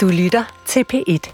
Du lytter til P1.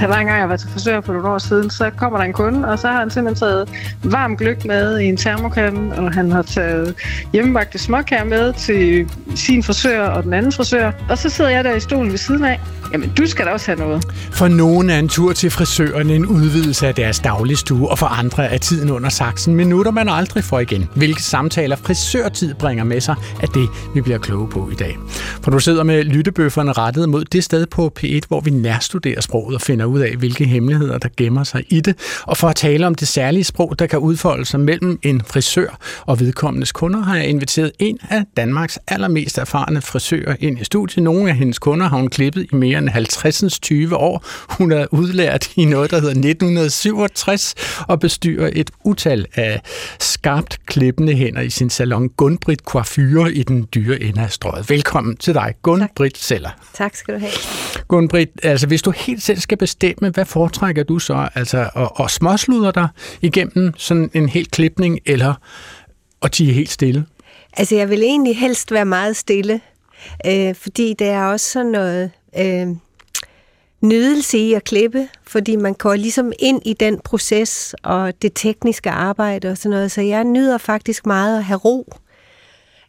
da der engang jeg var til frisør for nogle år siden, så kommer der en kunde, og så har han simpelthen taget varm gløk med i en termokande, og han har taget hjemmebagte småkager med til sin frisør og den anden frisør. Og så sidder jeg der i stolen ved siden af. Jamen, du skal da også have noget. For nogen er en tur til frisøren en udvidelse af deres dagligstue, og for andre er tiden under saksen minutter, man aldrig får igen. Hvilke samtaler frisørtid bringer med sig, er det, vi bliver kloge på i dag. For du sidder med lyttebøfferne rettet mod det sted på P1, hvor vi nærstuderer sproget og finder ud af, hvilke hemmeligheder, der gemmer sig i det. Og for at tale om det særlige sprog, der kan udfolde sig mellem en frisør og vedkommendes kunder, har jeg inviteret en af Danmarks allermest erfarne frisører ind i studiet. Nogle af hendes kunder har hun klippet i mere end 50 20 år. Hun er udlært i noget, der hedder 1967 og bestyrer et utal af skarpt klippende hænder i sin salon Gunbrit Coiffure i den dyre ende af strøget. Velkommen til dig, Gunbrit Seller. Tak skal du have. Gunbrit, altså hvis du helt selv skal bestemme, hvad foretrækker du så? Altså at, at småsluder dig igennem sådan en helt klipning, eller at tige helt stille? Altså jeg vil egentlig helst være meget stille, øh, fordi det er også sådan noget øh, nydelse i at klippe, fordi man går ligesom ind i den proces og det tekniske arbejde og sådan noget, så jeg nyder faktisk meget at have ro.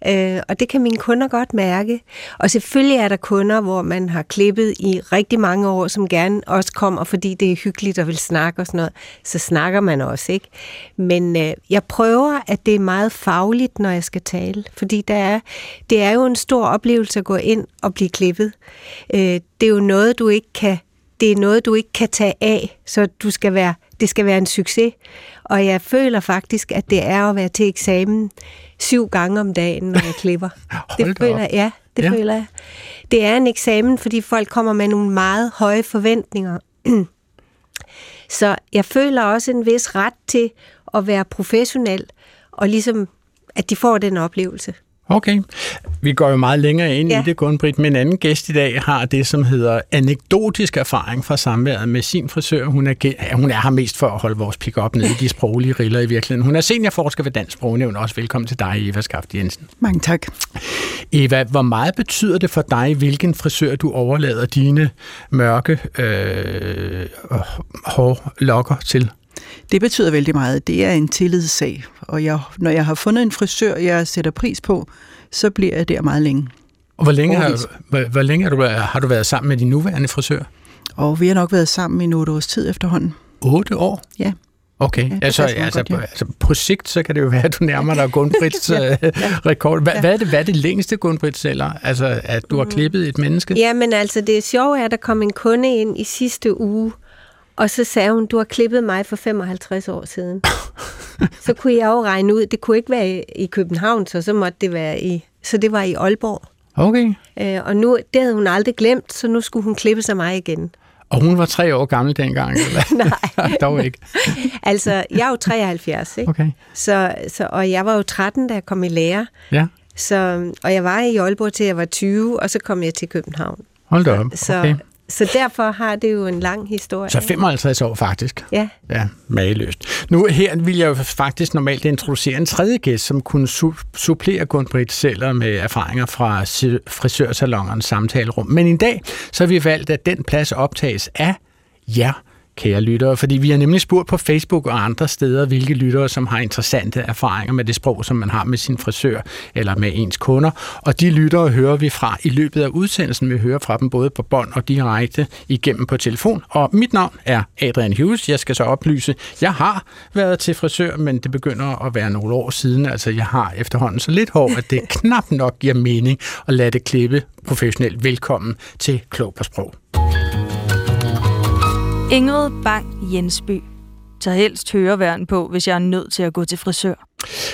Øh, og det kan mine kunder godt mærke. Og selvfølgelig er der kunder, hvor man har klippet i rigtig mange år, som gerne også kommer, fordi det er hyggeligt og vil snakke og sådan noget. Så snakker man også, ikke? Men øh, jeg prøver, at det er meget fagligt, når jeg skal tale. Fordi der er, det er jo en stor oplevelse at gå ind og blive klippet. Øh, det er jo noget, du ikke kan det er noget, du ikke kan tage af, så du skal være, det skal være en succes. Og jeg føler faktisk, at det er at være til eksamen syv gange om dagen, når jeg klipper. det føler jeg, ja, det ja. føler jeg. Det er en eksamen, fordi folk kommer med nogle meget høje forventninger. Så jeg føler også en vis ret til at være professionel, og ligesom, at de får den oplevelse. Okay. Vi går jo meget længere ind ja. i det, Gunbrit, men en anden gæst i dag har det, som hedder anekdotisk erfaring fra samværet med sin frisør. Hun er, hun er her mest for at holde vores pick op nede i de sproglige riller i virkeligheden. Hun er seniorforsker ved Dansk Sprognævn. Også velkommen til dig, Eva Skaft Jensen. Mange tak. Eva, hvor meget betyder det for dig, hvilken frisør du overlader dine mørke øh, hårlokker til? Det betyder vældig meget. Det er en tillidssag, og jeg, når jeg har fundet en frisør, jeg sætter pris på, så bliver jeg der meget længe. Og hvor længe, har, hvor, hvor længe har, du, har du været sammen med din nuværende frisør? Og vi har nok været sammen i 8 års tid efterhånden. 8 år? Ja. Okay, ja, altså, altså, godt, ja. altså på sigt, så kan det jo være, at du nærmer dig Gunbrits ja, ja. rekord. Hvad, ja. hvad, er det, hvad er det længste, Gunbrit sælger? Altså, at du har mm. klippet et menneske? Ja, men altså, det sjove er, at der kom en kunde ind i sidste uge, og så sagde hun, du har klippet mig for 55 år siden. så kunne jeg jo regne ud, det kunne ikke være i København, så så måtte det være i, så det var i Aalborg. Okay. Øh, og nu, det havde hun aldrig glemt, så nu skulle hun klippe sig mig igen. Og hun var tre år gammel dengang, eller? Nej. Dog ikke. altså, jeg er jo 73, ikke? Okay. Så, så, og jeg var jo 13, da jeg kom i lære. Ja. Så, og jeg var i Aalborg til jeg var 20, og så kom jeg til København. Hold da op. Okay. Så, så derfor har det jo en lang historie. Så 55 år faktisk? Ja. Ja, mageløst. Nu her vil jeg jo faktisk normalt introducere en tredje gæst, som kunne su- supplere Gunbrit Seller med erfaringer fra frisørsalongernes samtalerum. Men i dag så har vi valgt, at den plads optages af jer, kære lyttere, fordi vi har nemlig spurgt på Facebook og andre steder, hvilke lyttere, som har interessante erfaringer med det sprog, som man har med sin frisør eller med ens kunder. Og de lyttere hører vi fra i løbet af udsendelsen. Vi hører fra dem både på bånd og direkte igennem på telefon. Og mit navn er Adrian Hughes. Jeg skal så oplyse, jeg har været til frisør, men det begynder at være nogle år siden. Altså, jeg har efterhånden så lidt hår, at det knap nok giver mening at lade det klippe professionelt. Velkommen til Klog på Sprog. Ingrid Bang Jensby tager helst høreværn på, hvis jeg er nødt til at gå til frisør.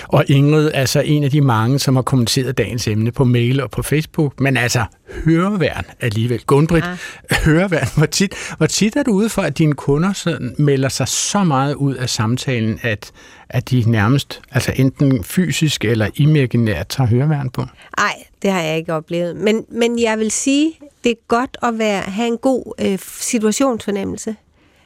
Og Ingrid er altså en af de mange, som har kommenteret dagens emne på mail og på Facebook, men altså høreværn alligevel. Gunbrit, ja. høreværn. Hvor tit, hvor tit er du ude for, at dine kunder sådan melder sig så meget ud af samtalen, at, at de nærmest, altså enten fysisk eller imaginært, tager høreværn på? Nej, det har jeg ikke oplevet. Men, men jeg vil sige, det er godt at være, have en god øh, situationsfornemmelse.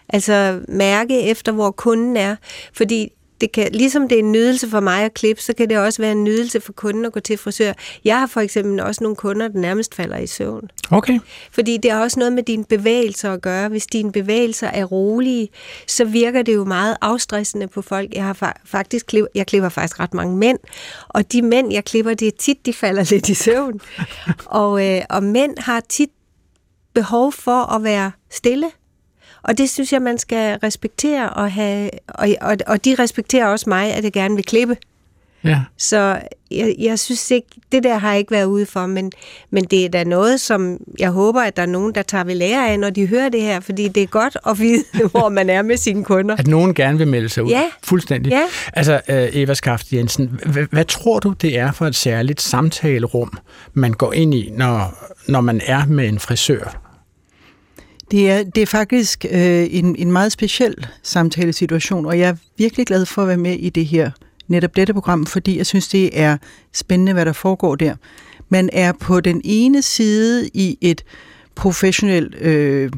Altså mærke efter, hvor kunden er. Fordi det kan, ligesom det er en nydelse for mig at klippe, så kan det også være en nydelse for kunden at gå til frisør. Jeg har for eksempel også nogle kunder, der nærmest falder i søvn. Okay. Fordi det har også noget med dine bevægelser at gøre. Hvis dine bevægelser er rolige, så virker det jo meget afstressende på folk. Jeg har fa- faktisk klipper, jeg klipper faktisk ret mange mænd, og de mænd, jeg klipper, det er tit, de falder lidt i søvn. og, øh, og mænd har tit behov for at være stille. Og det synes jeg, man skal respektere og have, og, og, og de respekterer også mig, at jeg gerne vil klippe. Ja. Så jeg, jeg synes ikke, det der har jeg ikke været ude for, men, men det er da noget, som jeg håber, at der er nogen, der tager ved lære af, når de hører det her, fordi det er godt at vide, hvor man er med sine kunder. At nogen gerne vil melde sig ud. Ja. Fuldstændig. Ja. Altså, øh, Eva Skaft Jensen, hvad, hvad tror du, det er for et særligt samtalerum, man går ind i, når, når man er med en frisør? Det er, det er faktisk øh, en, en meget speciel samtalesituation, og jeg er virkelig glad for at være med i det her, netop dette program, fordi jeg synes, det er spændende, hvad der foregår der. Man er på den ene side i et professionelt øh,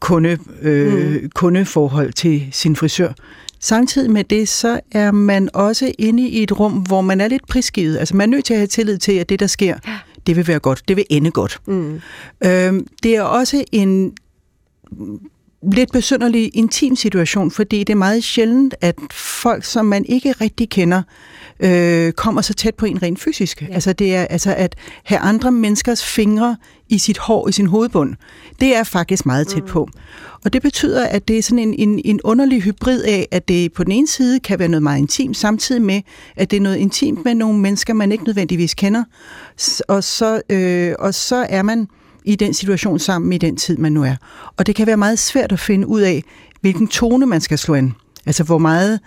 kunde, øh, mm. kundeforhold til sin frisør. Samtidig med det, så er man også inde i et rum, hvor man er lidt prisgivet. Altså man er nødt til at have tillid til, at det, der sker, det vil være godt. Det vil ende godt. Mm. Øhm, det er også en lidt besynderlig intim situation, fordi det er meget sjældent, at folk, som man ikke rigtig kender, øh, kommer så tæt på en rent fysisk. Ja. Altså det er altså at have andre menneskers fingre i sit hår, i sin hovedbund, det er faktisk meget tæt på. Og det betyder, at det er sådan en, en, en underlig hybrid af, at det på den ene side kan være noget meget intimt, samtidig med, at det er noget intimt med nogle mennesker, man ikke nødvendigvis kender. Og så, øh, og så er man i den situation sammen i den tid, man nu er. Og det kan være meget svært at finde ud af, hvilken tone man skal slå an. Altså hvor meget,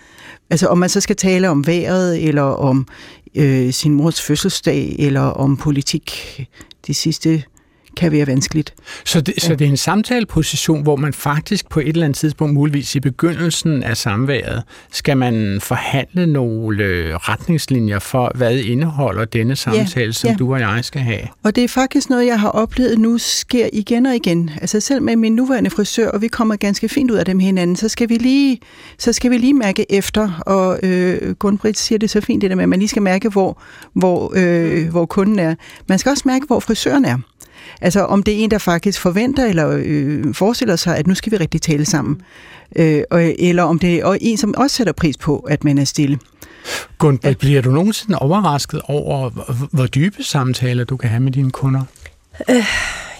altså om man så skal tale om vejret, eller om øh, sin mors fødselsdag, eller om politik. De sidste kan være vanskeligt. Så det, så det er en samtaleposition, hvor man faktisk på et eller andet tidspunkt, muligvis i begyndelsen af samværet, skal man forhandle nogle øh, retningslinjer for, hvad indeholder denne samtale, som ja. du og jeg skal have. Og det er faktisk noget, jeg har oplevet nu sker igen og igen. Altså selv med min nuværende frisør, og vi kommer ganske fint ud af dem hinanden, så skal vi lige, så skal vi lige mærke efter. Og øh, Gunn-Britt siger det så fint, det der med, at man lige skal mærke, hvor, hvor, øh, hvor kunden er. Man skal også mærke, hvor frisøren er. Altså om det er en, der faktisk forventer eller øh, forestiller sig, at nu skal vi rigtig tale sammen. Øh, og, eller om det er en, som også sætter pris på, at man er stille. Gun, bliver du nogensinde overrasket over, hvor- dybe samtaler du kan have med dine kunder?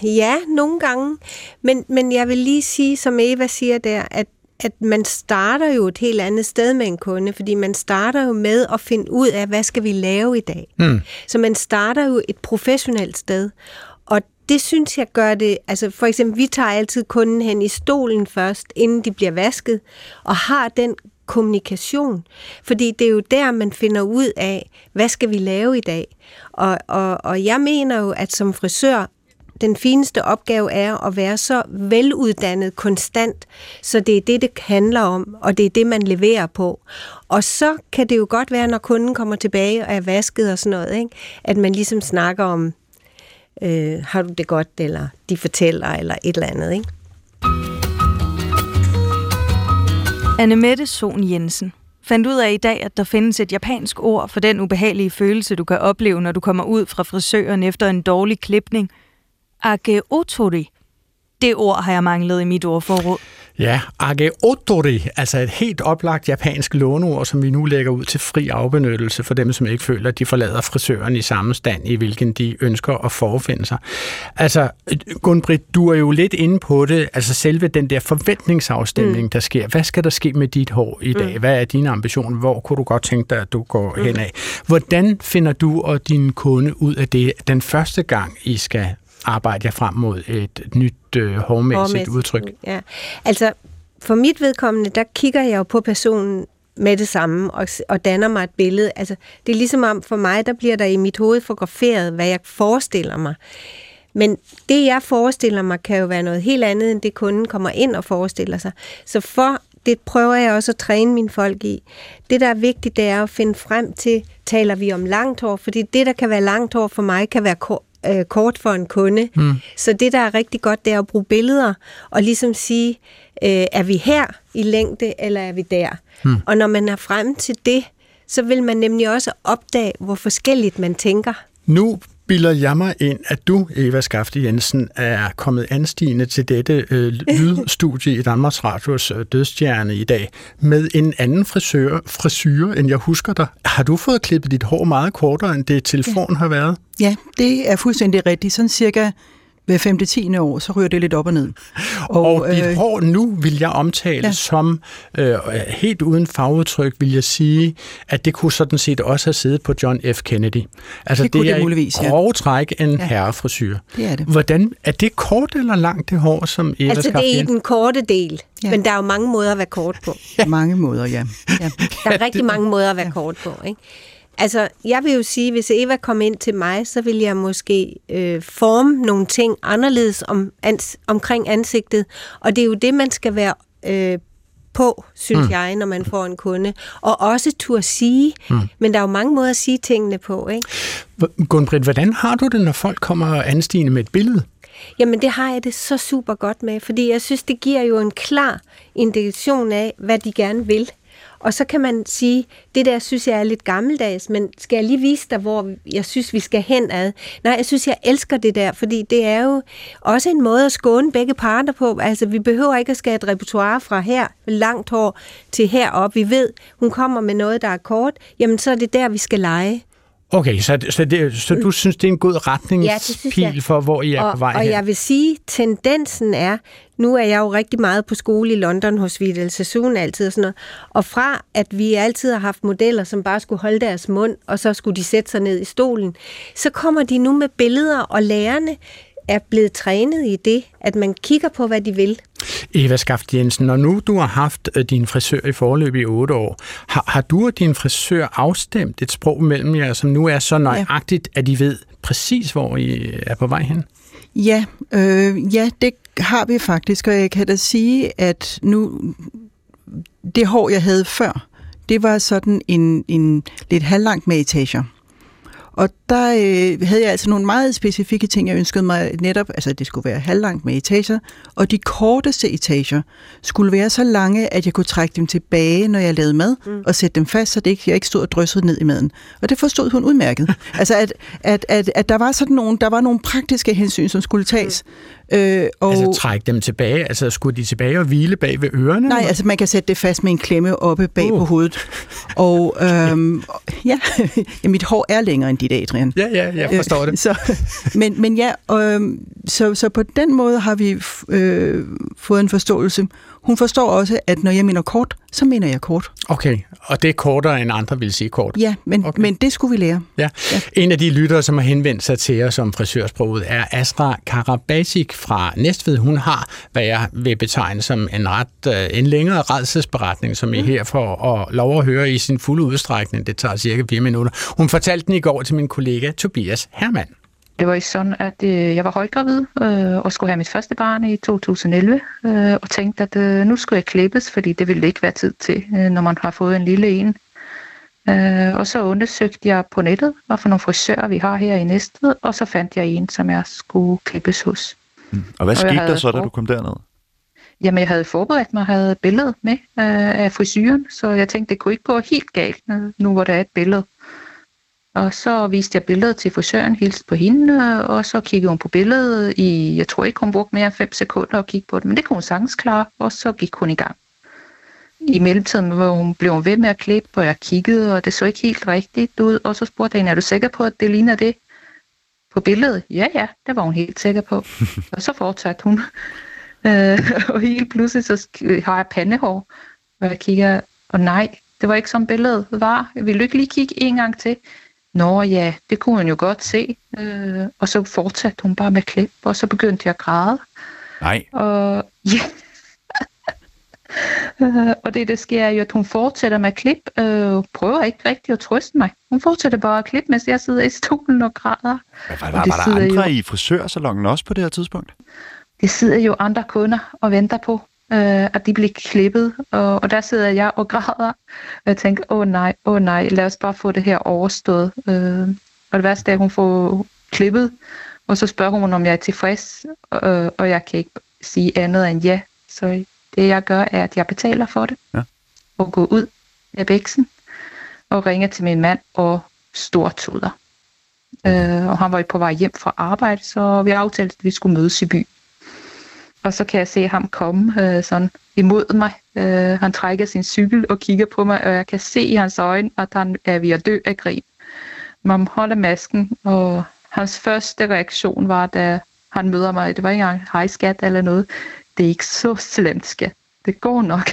Ja, nogle gange. Men, men jeg vil lige sige, som Eva siger der, at at man starter jo et helt andet sted med en kunde, fordi man starter jo med at finde ud af, hvad skal vi lave i dag. Mm. Så man starter jo et professionelt sted. Det synes jeg gør det, altså for eksempel, vi tager altid kunden hen i stolen først, inden de bliver vasket, og har den kommunikation. Fordi det er jo der, man finder ud af, hvad skal vi lave i dag. Og, og, og jeg mener jo, at som frisør, den fineste opgave er at være så veluddannet konstant, så det er det, det handler om, og det er det, man leverer på. Og så kan det jo godt være, når kunden kommer tilbage og er vasket og sådan noget, ikke? at man ligesom snakker om, øh, har du det godt, eller de fortæller, eller et eller andet. Ikke? Annemette Son Jensen fandt ud af i dag, at der findes et japansk ord for den ubehagelige følelse, du kan opleve, når du kommer ud fra frisøren efter en dårlig klipning. Ageotori. Det ord har jeg manglet i mit ordforråd. Ja, ageotori, altså et helt oplagt japansk låneord, som vi nu lægger ud til fri afbenyttelse for dem, som ikke føler, at de forlader frisøren i samme stand, i hvilken de ønsker at forfinde sig. Altså, Gunbrit, du er jo lidt inde på det, altså selve den der forventningsafstemning, mm. der sker. Hvad skal der ske med dit hår i dag? Mm. Hvad er dine ambitioner? Hvor kunne du godt tænke dig, at du går mm. hen af? Hvordan finder du og din kunde ud af det den første gang, I skal arbejde jer frem mod et nyt øh, Hårmæssigt, udtryk? Ja. Altså, for mit vedkommende, der kigger jeg jo på personen med det samme og, og danner mig et billede. Altså, det er ligesom om for mig, der bliver der i mit hoved fotograferet, hvad jeg forestiller mig. Men det, jeg forestiller mig, kan jo være noget helt andet, end det kunden kommer ind og forestiller sig. Så for det prøver jeg også at træne mine folk i. Det, der er vigtigt, det er at finde frem til, taler vi om langt hår, fordi det, der kan være langt hår for mig, kan være kort, øh, kort for en kunde. Mm. Så det, der er rigtig godt, det er at bruge billeder og ligesom sige, øh, er vi her i længde, eller er vi der? Mm. Og når man er frem til det, så vil man nemlig også opdage, hvor forskelligt man tænker. Nu bilder jeg mig ind, at du, Eva Skafte Jensen, er kommet anstigende til dette øh, lydstudie i Danmarks Radios øh, dødstjerne i dag med en anden frisør, frisyr, end jeg husker dig. Har du fået klippet dit hår meget kortere, end det telefon ja. har været? Ja, det er fuldstændig rigtigt. Sådan cirka hver 5. 10. år, så ryger det lidt op og ned. Og, og dit øh, hår nu vil jeg omtale ja. som, øh, helt uden fagudtryk, vil jeg sige, at det kunne sådan set også have siddet på John F. Kennedy. Altså det, det er muligvis, ja. grove træk en ja. herrefrisyr. Det er det. Hvordan, er det kort eller langt det hår, som Eva Altså det er i den korte del, ja. men der er jo mange måder at være kort på. Ja. Mange måder, ja. ja. Der er rigtig mange måder at være kort på, ikke? Altså, jeg vil jo sige, hvis Eva kom ind til mig, så vil jeg måske øh, forme nogle ting anderledes om, ans, omkring ansigtet. Og det er jo det, man skal være øh, på, synes mm. jeg, når man får en kunde. Og også turde sige. Mm. Men der er jo mange måder at sige tingene på, ikke? Gunbrit, hvordan har du det, når folk kommer anstigende med et billede? Jamen, det har jeg det så super godt med, fordi jeg synes, det giver jo en klar indikation af, hvad de gerne vil. Og så kan man sige, det der synes jeg er lidt gammeldags, men skal jeg lige vise dig, hvor jeg synes, vi skal hen ad? Nej, jeg synes, jeg elsker det der, fordi det er jo også en måde at skåne begge parter på. Altså, vi behøver ikke at skære et repertoire fra her, langt hår, til herop. Vi ved, hun kommer med noget, der er kort, jamen så er det der, vi skal lege. Okay, så, så, det, så du synes, det er en god retningspil ja, for, hvor I er og, på vej Og hen? jeg vil sige, tendensen er, nu er jeg jo rigtig meget på skole i London hos Vidal Sassoon altid og sådan noget, og fra at vi altid har haft modeller, som bare skulle holde deres mund, og så skulle de sætte sig ned i stolen, så kommer de nu med billeder, og lærerne er blevet trænet i det, at man kigger på, hvad de vil. Eva Skaft Jensen, når nu du har haft øh, din frisør i forløb i otte år, har, har du og din frisør afstemt et sprog mellem jer, som nu er så nøjagtigt, ja. at I ved præcis, hvor I er på vej hen? Ja, øh, ja, det har vi faktisk, og jeg kan da sige, at nu det hår, jeg havde før, det var sådan en, en lidt halvlangt med etager. Og der øh, havde jeg altså nogle meget specifikke ting, jeg ønskede mig netop, altså det skulle være halvlangt med etager, og de korteste etager skulle være så lange, at jeg kunne trække dem tilbage, når jeg lavede mad, mm. og sætte dem fast, så det ikke, jeg ikke stod og dryssede ned i maden. Og det forstod hun udmærket. altså at, at, at, at der var sådan nogle, der var nogle praktiske hensyn, som skulle tages. Mm. Øh, og altså trække dem tilbage? Altså skulle de tilbage og hvile bag ved ørerne? Nej, altså man kan sætte det fast med en klemme oppe bag uh. på hovedet. Og øhm, ja, ja, mit hår er længere end dit, Adrian. Ja, ja, jeg forstår det. Så, men, men ja, øh, så, så på den måde har vi øh, fået en forståelse. Hun forstår også, at når jeg mener kort, så mener jeg kort. Okay, og det er kortere end andre vil sige kort? Ja, men, okay. men det skulle vi lære. Ja. ja. En af de lyttere, som har henvendt sig til os om frisørsproget, er Astra Karabasic fra Næstved. Hun har, hvad jeg vil betegne som en ret øh, en længere redselsberetning, som I mm. her får at lov at høre i sin fulde udstrækning. Det tager cirka fire minutter. Hun fortalte den i går til min kollega Tobias Hermann. Det var sådan, at øh, jeg var højgravid øh, og skulle have mit første barn i 2011, øh, og tænkte, at øh, nu skulle jeg klippes, fordi det ville ikke være tid til, øh, når man har fået en lille en. Øh, og så undersøgte jeg på nettet, hvad for nogle frisører vi har her i Næstved, og så fandt jeg en, som jeg skulle klippes hos. Mm. Og hvad og skete der så, da du kom derned? Jamen, jeg havde forberedt mig, havde billedet med øh, af frisyren, så jeg tænkte, det kunne ikke gå helt galt, nu hvor der er et billede. Og så viste jeg billedet til frisøren, hilste på hende, og så kiggede hun på billedet i, jeg tror ikke, hun brugte mere end 5 sekunder at kigge på det, men det kunne hun sagtens klare, og så gik hun i gang. I mellemtiden hvor hun blev hun ved med at klippe, og jeg kiggede, og det så ikke helt rigtigt ud, og så spurgte jeg hende, er du sikker på, at det ligner det på billedet? Ja, ja, det var hun helt sikker på. og så fortsatte hun. Øh, og helt pludselig så har jeg pandehår, og jeg kigger, og nej, det var ikke som billedet var. Jeg ville ikke lige kigge en gang til. Nå ja, det kunne hun jo godt se. Øh, og så fortsatte hun bare med klip, og så begyndte jeg at græde. Nej. Og ja. øh, og det, der sker jo, at hun fortsætter med klip. Øh, prøver ikke rigtig at trøste mig. Hun fortsætter bare at klippe, mens jeg sidder i stolen og græder. Var, var, var, var der andre jo, i frisørsalongen også på det her tidspunkt? Det sidder jo andre kunder og venter på, øh, at de bliver klippet, og, og der sidder jeg og græder, og jeg tænker, åh oh, nej, åh oh, nej, lad os bare få det her overstået. Øh, og det værste er, at hun får klippet, Og så spørger hun, om jeg er tilfreds, øh, og jeg kan ikke sige andet end ja. Så det jeg gør, er, at jeg betaler for det, Ja. og går ud af bæksen, og ringer til min mand og stortuder. Øh, og han var jo på vej hjem fra arbejde, så vi aftalte, at vi skulle mødes i by. Og så kan jeg se ham komme øh, sådan imod mig. Øh, han trækker sin cykel og kigger på mig, og jeg kan se i hans øjne, at han er ved at dø af grin. Man holder masken, og hans første reaktion var, da han møder mig, det var ikke engang hej skat eller noget. Det er ikke så slemt, skat. Det går nok.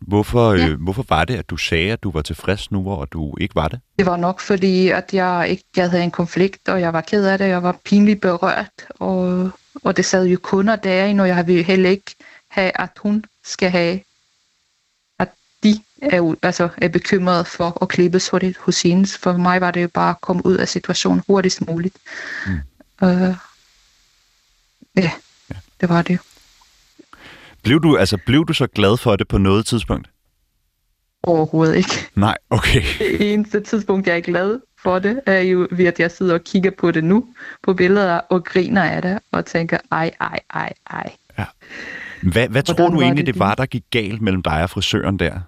Hvorfor, Ja. øh, hvorfor var det, at du sagde, at du var tilfreds nu, hvor du ikke var det? Det var nok fordi, at jeg ikke jeg havde en konflikt, og jeg var ked af det. Jeg var pinligt berørt, og, og det sad jo kunder derinde, og jeg ville heller ikke have, at hun skal have, at de er, altså, er bekymrede for at klippes hurtigt hos hende. For mig var det jo bare at komme ud af situationen hurtigst muligt. Mm. Øh, ja, det var det jo. Blev du, altså, blev du så glad for det på noget tidspunkt? Overhovedet ikke. Nej, okay. Det eneste tidspunkt, jeg er glad for det, er jo ved, at jeg sidder og kigger på det nu, på billeder, og griner af det, og tænker, ej, ej, ej, ej. Hvad, hvad tror du egentlig, det, det var, der gik galt mellem dig og frisøren der?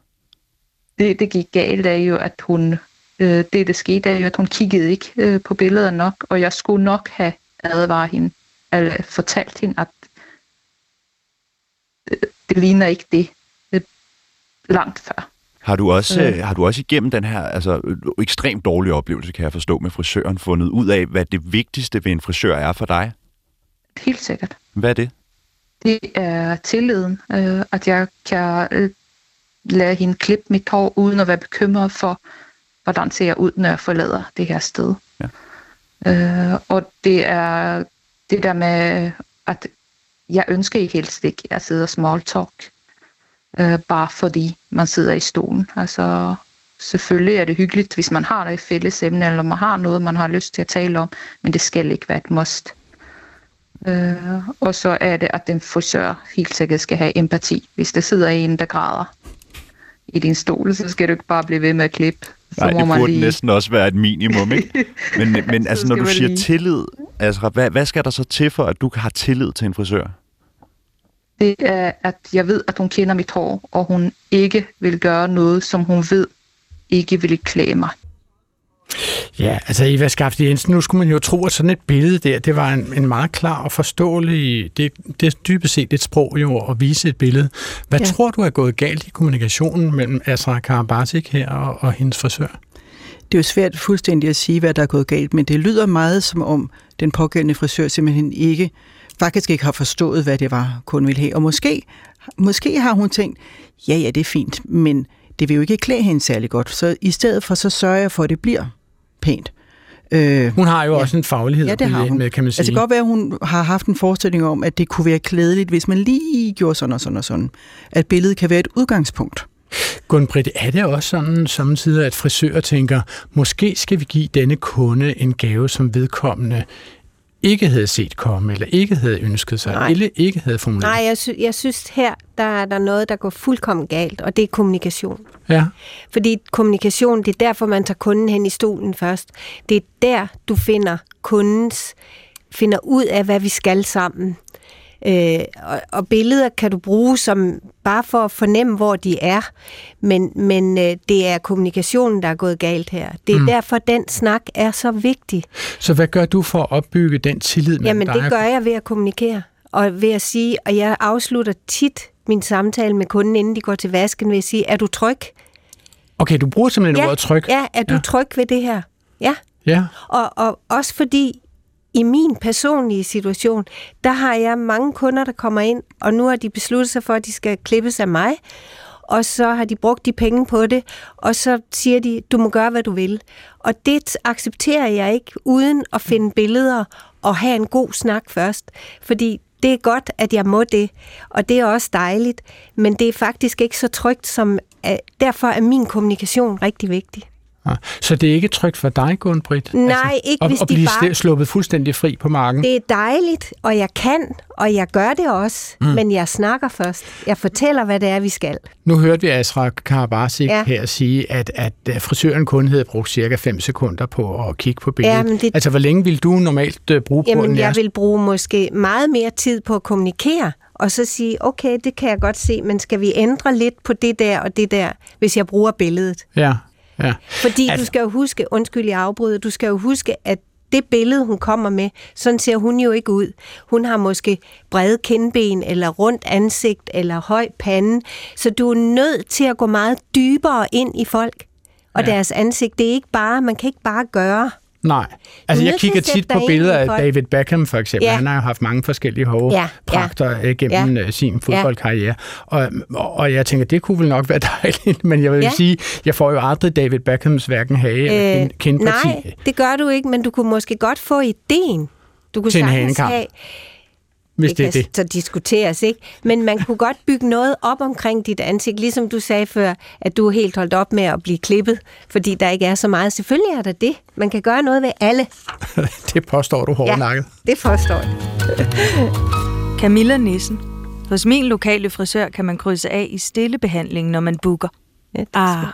Det, det gik galt er jo, at hun, øh, det der skete er jo, at hun kiggede ikke øh, på billeder nok, og jeg skulle nok have advaret hende, eller fortalt hende, at det ligner ikke det øh, langt før. Har du også, Øh. øh. har du også igennem den her altså, ekstremt dårlige oplevelse, kan jeg forstå, med frisøren, fundet ud af, hvad det vigtigste ved en frisør er for dig? Helt sikkert. Hvad er det? Det er tilliden, øh, at jeg kan øh, lade hende klippe mit hår, uden at være bekymret for, hvordan ser jeg ud, når jeg forlader det her sted. Ja. Øh, og det er det der med, at jeg ønsker ikke helst ikke at sidde og small talk, øh, bare fordi man sidder i stolen. Altså, selvfølgelig er det hyggeligt, hvis man har et fælles emne, eller man har noget, man har lyst til at tale om, men det skal ikke være et must. Øh, og så er det, at den frisør helt sikkert skal have empati. Hvis der sidder en, der græder i din stol, så skal du ikke bare blive ved med at klippe. Nej, det burde lige... næsten også være et minimum, ikke? Men, men altså, når du siger lige- tillid, altså, hvad, hvad skal der så til for, at du har tillid til en frisør? Det er, at jeg ved, at hun kender mit hår, og hun ikke vil gøre noget, som hun ved ikke vil klæde mig. Ja, altså Eva Skaft Jensen, nu skulle man jo tro, at sådan et billede der, det var en, en meget klar og forståelig, det, det er dybest set et sprog jo at vise et billede. Hvad ja. Tror du er gået galt i kommunikationen mellem Asra Karabatic her og, og hendes frisør? Det er jo svært fuldstændig at sige, hvad der er gået galt, men det lyder meget som om den pågældende frisør simpelthen ikke, faktisk ikke har forstået, hvad det var, kunden ville have. Og måske, måske har hun tænkt, ja, ja, det er fint, men det vil jo ikke klæde hende særlig godt. Så i stedet for, så sørger jeg for, at det bliver pænt. Øh, Hun har jo Ja. også en faglighed Ja, det har hun. med, kan man sige. Altså det kan godt være, at hun har haft en forestilling om, at det kunne være klædeligt, hvis man lige gjorde sådan og sådan og sådan. At billedet kan være et udgangspunkt. Gunn-Britt, er det også sådan samtidig, at frisører tænker, måske skal vi give denne kunde en gave, som vedkommende ikke havde set komme, eller ikke havde ønsket sig, Nej. eller ikke havde formuleret? Nej, jeg, sy- jeg synes her, der er der noget, der går fuldkommen galt, og det er kommunikation. Ja. Fordi kommunikation, det er derfor, man tager kunden hen i stolen først. Det er der, du finder kundens, finder ud af, hvad vi skal sammen. Øh, og, og billeder kan du bruge som bare for at fornemme, hvor de er, men, men øh, det er kommunikationen, der er gået galt her. Det er mm. derfor, den snak er så vigtig. Så hvad gør du for at opbygge den tillid mellem Jamen, dig det gør jeg ved at kommunikere. Og ved at sige, og jeg afslutter tit min samtale med kunden, inden de går til vasken, ved at sige, er du tryg? Okay, du bruger simpelthen ja, ordet tryg. Ja, er du ja. tryg ved det her? Ja. ja. Og, og også fordi, i min personlige situation, der har jeg mange kunder, der kommer ind, og nu har de besluttet sig for, at de skal klippes af mig, og så har de brugt de penge på det, og så siger de, du må gøre, hvad du vil. Og det accepterer jeg ikke, uden at finde billeder og have en god snak først. Fordi det er godt, at jeg må det, og det er også dejligt, men det er faktisk ikke så trygt, som derfor er min kommunikation rigtig vigtig. Så det er ikke trygt for dig, Gunn-Britt? Nej, altså, ikke at, hvis at de blive bare... sluppet fuldstændig fri på marken? Det er dejligt, og jeg kan, og jeg gør det også, mm. men jeg snakker først. Jeg fortæller, hvad det er, vi skal. Nu hørte vi Asra Karabasik Ja. her sige, at, at øh, frisøren kun havde brugt cirka 5 sekunder på at kigge på billedet. Ja, men det- Altså, hvor længe vil du normalt øh, bruge på Jamen, en jeg vil bruge måske meget mere tid på at kommunikere, og så sige, okay, det kan jeg godt se, men skal vi ændre lidt på det der og det der, hvis jeg bruger billedet? Ja, ja. Fordi Altså- du skal jo huske, undskyld jeg afbryder, du skal jo huske, at det billede, hun kommer med, sådan ser hun jo ikke ud. Hun har måske brede kindben, eller rundt ansigt, eller høj pande. Så du er nødt til at gå meget dybere ind i folk og Ja. deres ansigt. Det er ikke bare, man kan ikke bare gøre. Nej. Altså, jeg kigger tit på billeder af. David Beckham, for eksempel. Ja. Han har jo haft mange forskellige Ja, hovedpragter ja. gennem ja. sin fodboldkarriere. Og, og jeg tænker, det kunne vel nok være dejligt, men jeg vil Ja. ja. sige, jeg får jo aldrig David Beckhams hverken hage eller kind- kindparti. Øh, nej, det gør du ikke, men du kunne måske godt få ideen. Du kunne Til en hanekamp, have, hvis det det kan det. så diskuteres, ikke? Men man kunne godt bygge noget op omkring dit ansigt, ligesom du sagde før, at du er helt holdt op med at blive klippet, fordi der ikke er så meget. Selvfølgelig er der det. Man kan gøre noget ved alle. det påstår du hårdnakket. det forstår jeg. Camilla Nissen. Hos min lokale frisør kan man krydse af i stille behandling, når man booker. Ja, det er Ah,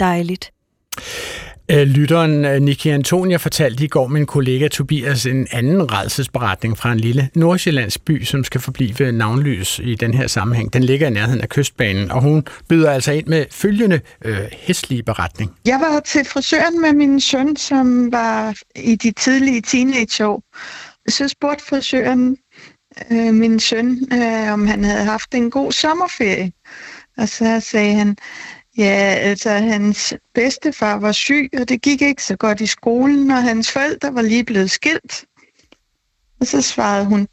dejligt. Øh, lytteren øh, Niki Antonia fortalte i går min kollega Tobias en anden redselsberetning fra en lille nordsjællands by, som skal forblive navnlys i den her sammenhæng. Den ligger i nærheden af kystbanen, og hun byder altså ind med følgende øh, hæslige beretning. Jeg var til frisøren med min søn, som var i de tidlige teenageår. Så spurgte frisøren øh, min søn, øh, om han havde haft en god sommerferie. Og så sagde han, ja, altså hans bedstefar var syg, og det gik ikke så godt i skolen, og hans forældre var lige blevet skilt. Og så svarede hun,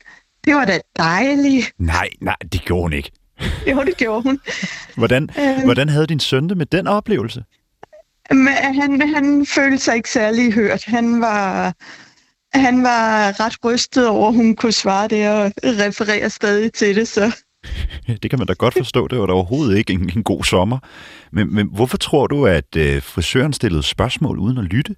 det var da dejligt. Nej, nej, det gjorde hun ikke. Jo, det gjorde hun. Hvordan, Øhm. hvordan havde din søn det med den oplevelse? Men han, han følte sig ikke særlig hørt. Han var, han var ret rystet over, at hun kunne svare det og referere stadig til det. Så Det kan man da godt forstå. Det var da overhovedet ikke en, en god sommer. Men, men hvorfor tror du, at øh, frisøren stillede spørgsmål uden at lytte?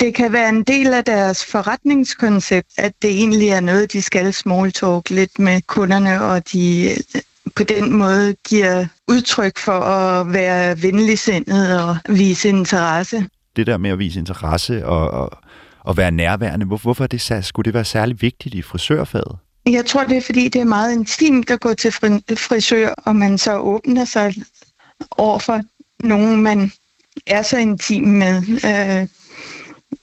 det kan være en del af deres forretningskoncept, at det egentlig er noget, de skal small talk lidt med kunderne, og de øh, på den måde giver udtryk for at være venligsindet og vise interesse. Det der med at vise interesse og, og, og være nærværende, hvor, hvorfor det, skulle det være særlig vigtigt i frisørfaget? Jeg tror, det er fordi, det er meget intimt at gå til frisør, og man så åbner sig over for nogen, man er så intim med. Øh,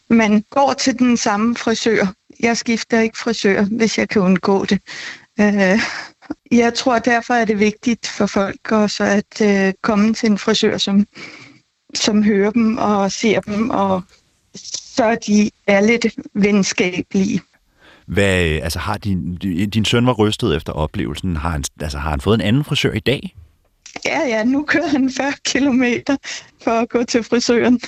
man går til den samme frisør. Jeg skifter ikke frisør, hvis jeg kan undgå det. Øh, jeg tror, derfor er det vigtigt for folk også at øh, komme til en frisør, som, som hører dem og ser dem, og så de er lidt venskabelige. Hvad, altså har din, din søn var rystet efter oplevelsen. Har han, altså, har han fået en anden frisør i dag? Ja, ja, nu kører han 40 kilometer for at gå til frisøren.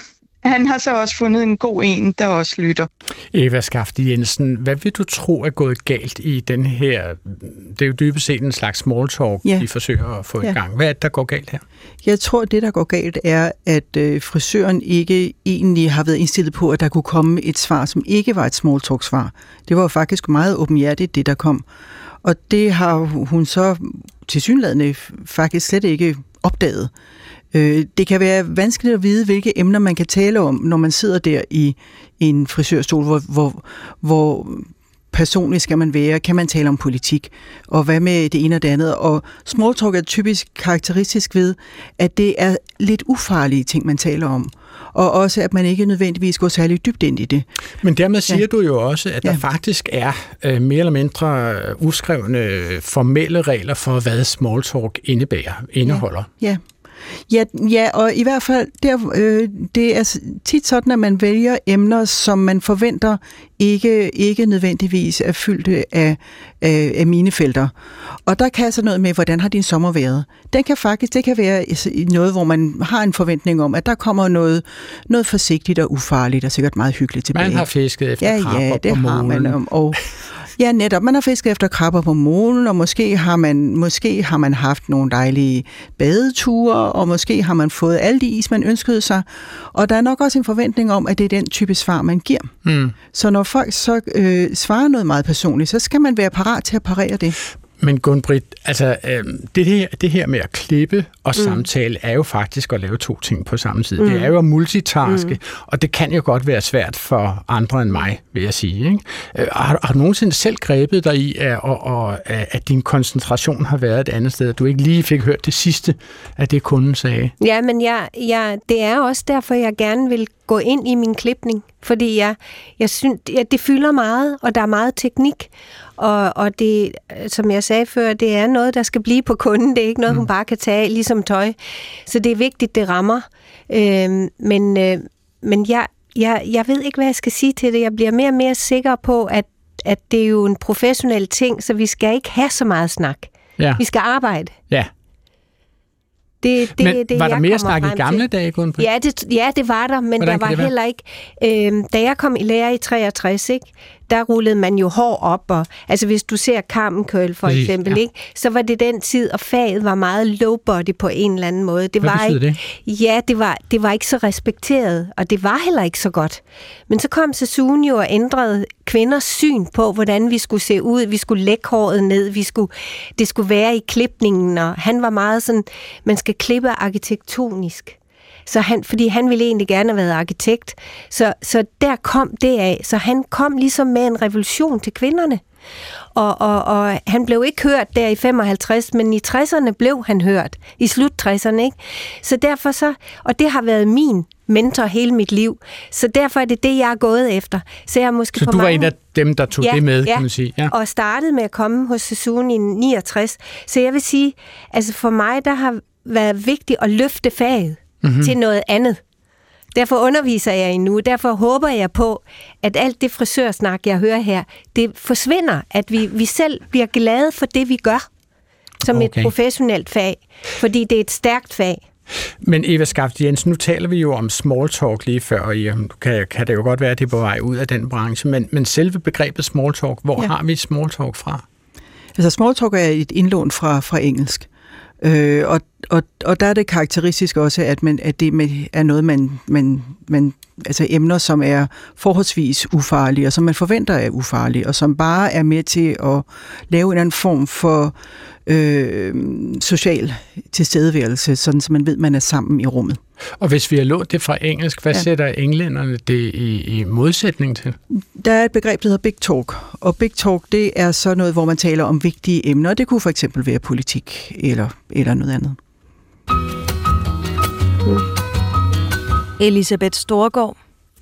Han har så også fundet en god en, der også lytter. Eva Skafte Jensen, hvad vil du tro er gået galt i den her, det er jo dybest set en slags small talk, Ja. de forsøger at få ja. I gang. Hvad er det, der går galt her? Jeg tror, det, der går galt, er, at øh, frisøren ikke egentlig har været indstillet på, at der kunne komme et svar, som ikke var et small talk-svar. Det var faktisk meget åbenhjertigt, det der kom. Og det har hun så tilsyneladende faktisk slet ikke opdaget. Øh, det kan være vanskeligt at vide, hvilke emner man kan tale om, når man sidder der i, en frisørstol, hvor, hvor, hvor personligt skal man være? Kan man tale om politik? Og hvad med det ene og det andet? Og small talk er typisk karakteristisk ved, at det er lidt ufarlige ting, man taler om. Og også, at man ikke nødvendigvis går særlig dybt ind i det. Men dermed siger ja. du jo også, at der Ja. faktisk er øh, mere eller mindre uskrevne øh, formelle regler for, hvad small talk indebærer, indeholder. Ja. Ja, ja, og i hvert fald, der, øh, det er tit sådan, at man vælger emner, som man forventer ikke, ikke nødvendigvis er fyldt af, af, af minefelter. Og der kan altså noget med, hvordan har din sommer været? Den kan faktisk, det kan være noget, hvor man har en forventning om, at der kommer noget, noget forsigtigt og ufarligt og sikkert meget hyggeligt tilbage. Man har fisket efter Ja, krabber ja, det på har man. målen. om, Og, Ja, netop. Man har fisket efter krabber på målen, og måske har, man, måske har man haft nogle dejlige badeture, og måske har man fået alle de is, man ønskede sig. Og der er nok også en forventning om, at det er den type svar, man giver. Mm. Så når folk så øh, svarer noget meget personligt, så skal man være parat til at parere det. Men Gunbrit, altså øh, det, her, det her med at klippe og mm. samtale er jo faktisk at lave to ting på samme tid. Mm. Det er jo at multitaske, mm. og det kan jo godt være svært for andre end mig, vil jeg sige. Ikke? Øh, har, har du nogensinde selv grebet dig i, at, og, og, at din koncentration har været et andet sted, at du ikke lige fik hørt det sidste af det, kunden sagde? Ja, men jeg, jeg, det er også derfor, jeg gerne vil gå ind i min klipning, fordi jeg, jeg synes, ja, det fylder meget, og der er meget teknik, og, og det, som jeg sagde før, det er noget, der skal blive på kunden. Det er ikke noget, mm. hun bare kan tage ligesom tøj. Så det er vigtigt, det rammer. Øh, men øh, men jeg, jeg, jeg ved ikke, hvad jeg skal sige til det. Jeg bliver mere og mere sikker på, at, at det er jo en professionel ting, så vi skal ikke have så meget snak. Ja. Vi skal arbejde. Ja. Det, det, men det, var der mere snak i gamle dage, Gunbrit? Ja det, ja, det var der, men Hvordan der var det heller ikke... Øh, da jeg kom i lære i 63, ikke, der rullede man jo hår op, og altså hvis du ser Carmen for Præcis, eksempel, ja. ikke, så var det den tid, og faget var meget low body på en eller anden måde. Det Hvad var ikke, Ja, det var, det var ikke så respekteret, og det var heller ikke så godt. Men så kom Sassoon jo og ændrede kvinders syn på, hvordan vi skulle se ud. Vi skulle lægge håret ned, vi skulle, det skulle være i klipningen, og han var meget sådan, man skal klippe arkitektonisk. Så han, fordi han ville egentlig gerne have været arkitekt. Så, så der kom det af. Så han kom ligesom med en revolution til kvinderne. Og, og, og han blev ikke hørt der i 55, men i 60'erne blev han hørt. I slut 60'erne, ikke? Så derfor så, og det har været min mentor hele mit liv. Så derfor er det det, jeg er gået efter. Så jeg er måske Så du var mange... en af dem, der tog det med, kan man sige. Ja. og startede med at komme hos Sassoon i 69. Så jeg vil sige, altså for mig, der har været vigtigt at løfte faget mm-hmm. til noget andet. Derfor underviser jeg endnu. Derfor håber jeg på, at alt det frisørsnak, jeg hører her, det forsvinder. At vi, vi selv bliver glade for det, vi gør som okay. Et professionelt fag. Fordi det er et stærkt fag. Men Eva Skaft Jensen, nu taler vi jo om small talk lige før, og ja, kan, kan det jo godt være, at det er på vej ud af den branche, men, men selve begrebet small talk, hvor. Ja. har vi small talk fra? Altså small talk er et indlån fra, fra engelsk. Øh, og, og, og der er det karakteristisk også, at, man, at det er noget, man, man, man, altså emner, som er forholdsvis ufarlige, og som man forventer er ufarlige, og som bare er med til at lave en eller anden form for øh, social tilstedeværelse, sådan så man ved, man er sammen i rummet. Og hvis vi har lånt det fra engelsk, hvad ja. Sætter englænderne det i, i modsætning til? Der er et begreb, der hedder Big Talk, og Big Talk, det er så noget, hvor man taler om vigtige emner, og det kunne for eksempel være politik eller, eller noget andet. Elisabeth Storgård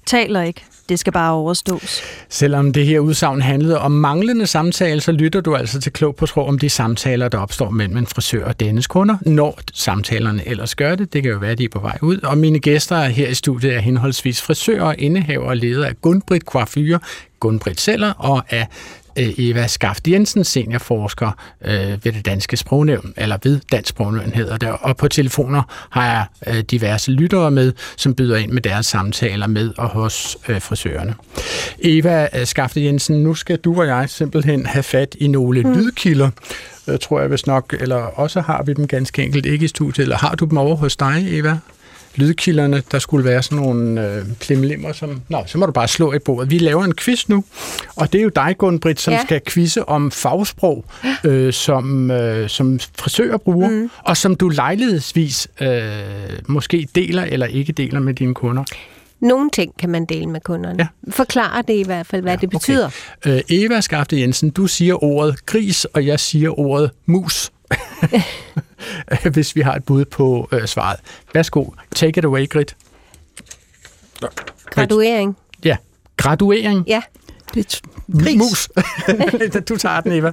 taler ikke. Det skal bare overstås. Selvom det her udsagn handlede om manglende samtale, så lytter du altså til Klog på Tro om de samtaler, der opstår mellem en frisør og dennes kunder, når samtalerne ellers gør det. Det kan jo være, at de er på vej ud. Og mine gæster her i studiet er henholdsvis frisører, indehaver og leder af Gunbrit Coiffure, Gunbrit Seller og af Eva Skaft Jensen, seniorforsker øh, ved det danske sprognævn, eller ved Dansk Sprognævn hedder det. Og på telefoner har jeg øh, diverse lyttere med, som byder ind med deres samtaler med og hos øh, frisørerne. Eva øh, Skaft Jensen, nu skal du og jeg simpelthen have fat i nogle mm. lydkilder, øh, tror jeg vist nok, eller også har vi dem ganske enkelt ikke i studiet, eller har du dem over hos dig, Eva? Lydkilderne, der skulle være sådan nogle øh, klimlimmer, som... Nå, så må du bare slå i bordet. Vi laver en quiz nu, og det er jo dig, Gunbrit, som ja. Skal quizze om fagsprog, øh, som, øh, som frisører bruger, mm. og som du lejlighedsvis øh, måske deler eller ikke deler med dine kunder. Nogle ting kan man dele med kunderne. Ja. Forklare det i hvert fald, hvad ja, det betyder. Okay. Øh, Eva Skafte Jensen, du siger ordet gris, og jeg siger ordet mus. Hvis vi har et bud på øh, svaret. Værsgo, take it away, Grit. Graduering. Ja, graduering. Ja. Det er gris. Mus. du tager den, Eva.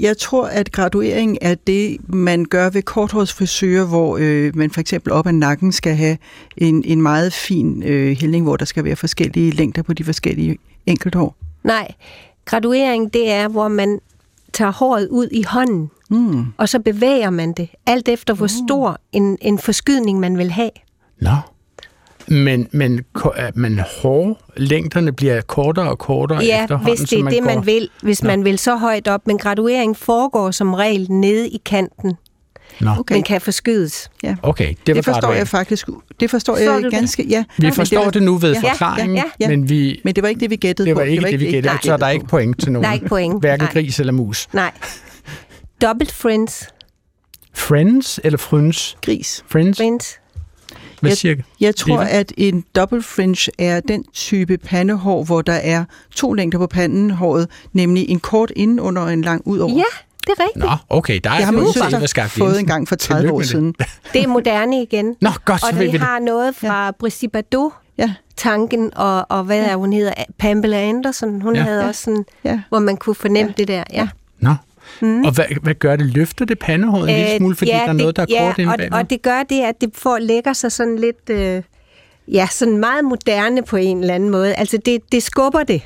Jeg tror, at graduering er det, man gør ved korthårsfrisører, hvor øh, man for eksempel op ad nakken skal have en, en meget fin øh, hældning, hvor der skal være forskellige længder på de forskellige enkelthår. Nej, graduering det er, hvor man tager håret ud i hånden, Mm. og så bevæger man det, alt efter hvor stor en, en forskydning man vil have. Nå. Men, men, men hår, længderne bliver kortere og kortere Ja, efterhånden, hvis det er det, går. man vil. Hvis Nå. man vil så højt op. Men graduering foregår som regel nede i kanten. Nå, Okay. Men kan forskydes. okay, det, Det var forstår jeg faktisk. Det forstår Forstår jeg det? ganske, ja. Vi forstår var- det nu ved Ja, forklaringen, ja, ja. men vi, Men det var ikke det, vi gættede det på. var ikke det, vi gættede på, så er der ikke point til nogen. Der er ikke point. Hverken Nej. gris eller mus. Nej. Dobbelt friends. Friends eller friends? Gris. Friends? Friends. Hvad Jeg- siger Jeg tror, Liva? at en double fringe er den type pandehår, hvor der er to længder på pandenhåret, nemlig en kort indenunder og en lang ud over. Ja, det er rigtigt. Nå, okay, der er Jeg har min søster fået Jensen. en gang for 30 Tillykke år siden. Det er moderne igen. Nå, godt, så Og ved vi vi det. har noget fra ja. Brigitte Bardot, Ja, tanken, og, og hvad er hun hedder? Pamela Anderson. Hun Ja. ja. havde Ja. også sådan, ja. hvor man kunne fornemme ja. det der. Ja. Nå. Og hvad, hvad gør det? Løfter det pandehåret en lille smule, fordi Øh, ja, der er noget, der er det, kort ja, inde og, bagved? og det gør det, at det får lægger sig sådan lidt... Øh, ja, sådan meget moderne på en eller anden måde. Altså, det, det skubber det.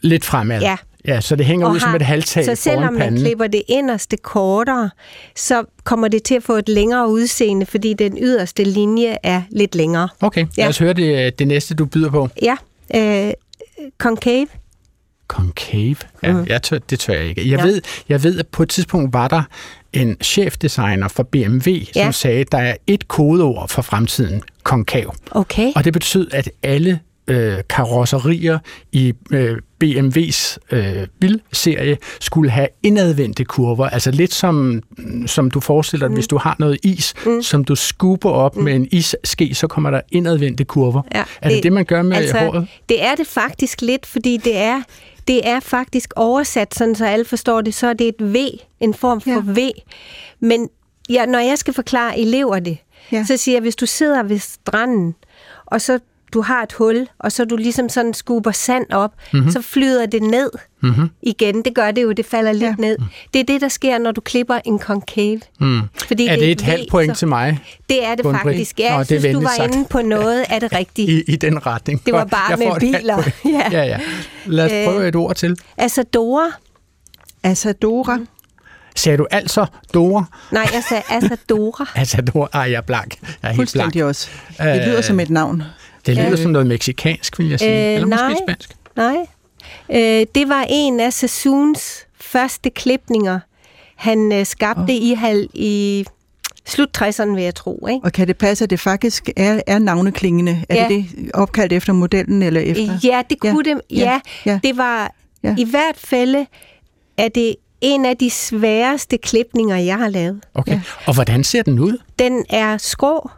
Lidt fremad. Ja. Ja, så det hænger ud som et halvtag så selvom man panden. klipper det inderste kortere, så kommer det til at få et længere udseende, fordi den yderste linje er lidt længere. Okay, lad Ja. os høre det, det næste, du byder på. Ja, øh, concave. Concave? Ja, Mhm. jeg tør, det tør jeg ikke. Jeg, Ja. ved, jeg ved, at på et tidspunkt var der en chefdesigner for BMW, Ja. som sagde, at der er et kodeord for fremtiden, konkav. Okay. Og det betød, at alle øh, karosserier i øh, BMW's øh, bilserie skulle have indadvendte kurver. Altså lidt som, som du forestiller dig, mm. hvis du har noget is, mm. som du skuber op mm. med en isske, så kommer der indadvendte kurver. Ja, er det det, det- man gør med altså, håret? Det er det faktisk lidt, fordi det er, det er faktisk oversat, sådan så alle forstår det, så er det et V, en form for Ja. V. Men ja, når jeg skal forklare elever det, Ja. ja. så siger jeg, hvis du sidder ved stranden, og så du har et hul, og så du ligesom sådan skuber sand op, Mhm. mm-hmm. så flyder det ned Mm-hmm. igen. Det gør det jo, det falder lidt Ja. ja. ned. Det er det, der sker, når du klipper en concave. Mm. Fordi Er det et V, halvt point så- til mig Det er det faktisk. Ja, Nå, jeg det synes, du var sagt. inde på noget af det rigtige. i, i den retning? Det var bare jeg med et biler. Ja. ja, ja. Lad os Øh. prøve et ord til. Asadora. Asadora. Sagde du altså Dora? Nej, jeg sagde Asadora. Altså Dora? Ej, jeg er blank. Jeg er helt blank. Fuldstændig også. Det Øh, lyder som et navn. Det lyder Øh. som noget meksikansk, vil jeg sige. Øh, Eller måske nej. spansk. Nej. Øh, det var en af Sassoons første klipninger. Han øh, skabte oh. i, hal, i slut 60'erne, vil jeg tro. Ikke? Og kan det passe, at det faktisk er, er navneklingende? Er Ja. det det opkaldt efter modellen eller efter? Ja, det Ja, kunne det. ja, Ja, ja. det var Ja. i hvert fald er det en af de sværeste klipninger, jeg har lavet. Okay. Ja. Og hvordan ser den ud? Den er skrå,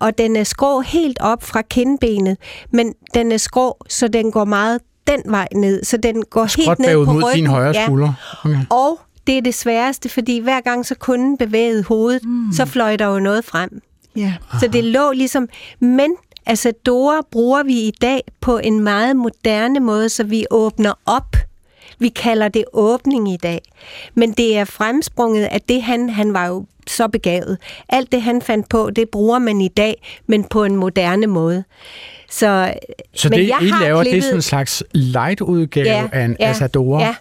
og den er skrå helt op fra kindbenet, men den er skrå, så den går meget den vej ned, så den går Skråt helt ned på mod ryggen. din højre ja. skulder. Okay. Og det er det sværeste, fordi hver gang så kunden bevægede hovedet, mm. så fløj der jo noget frem. Ja. Så det lå ligesom... Men altså Dora bruger vi i dag på en meget moderne måde, så vi åbner op. Vi kalder det åbning i dag. Men det er fremsprunget af det, han, han var jo så begavet. Alt det, han fandt på, det bruger man i dag, men på en moderne måde. Så, Så men det, jeg I har laver, det er klippet- sådan en slags light-udgave af en Asadora? Ja,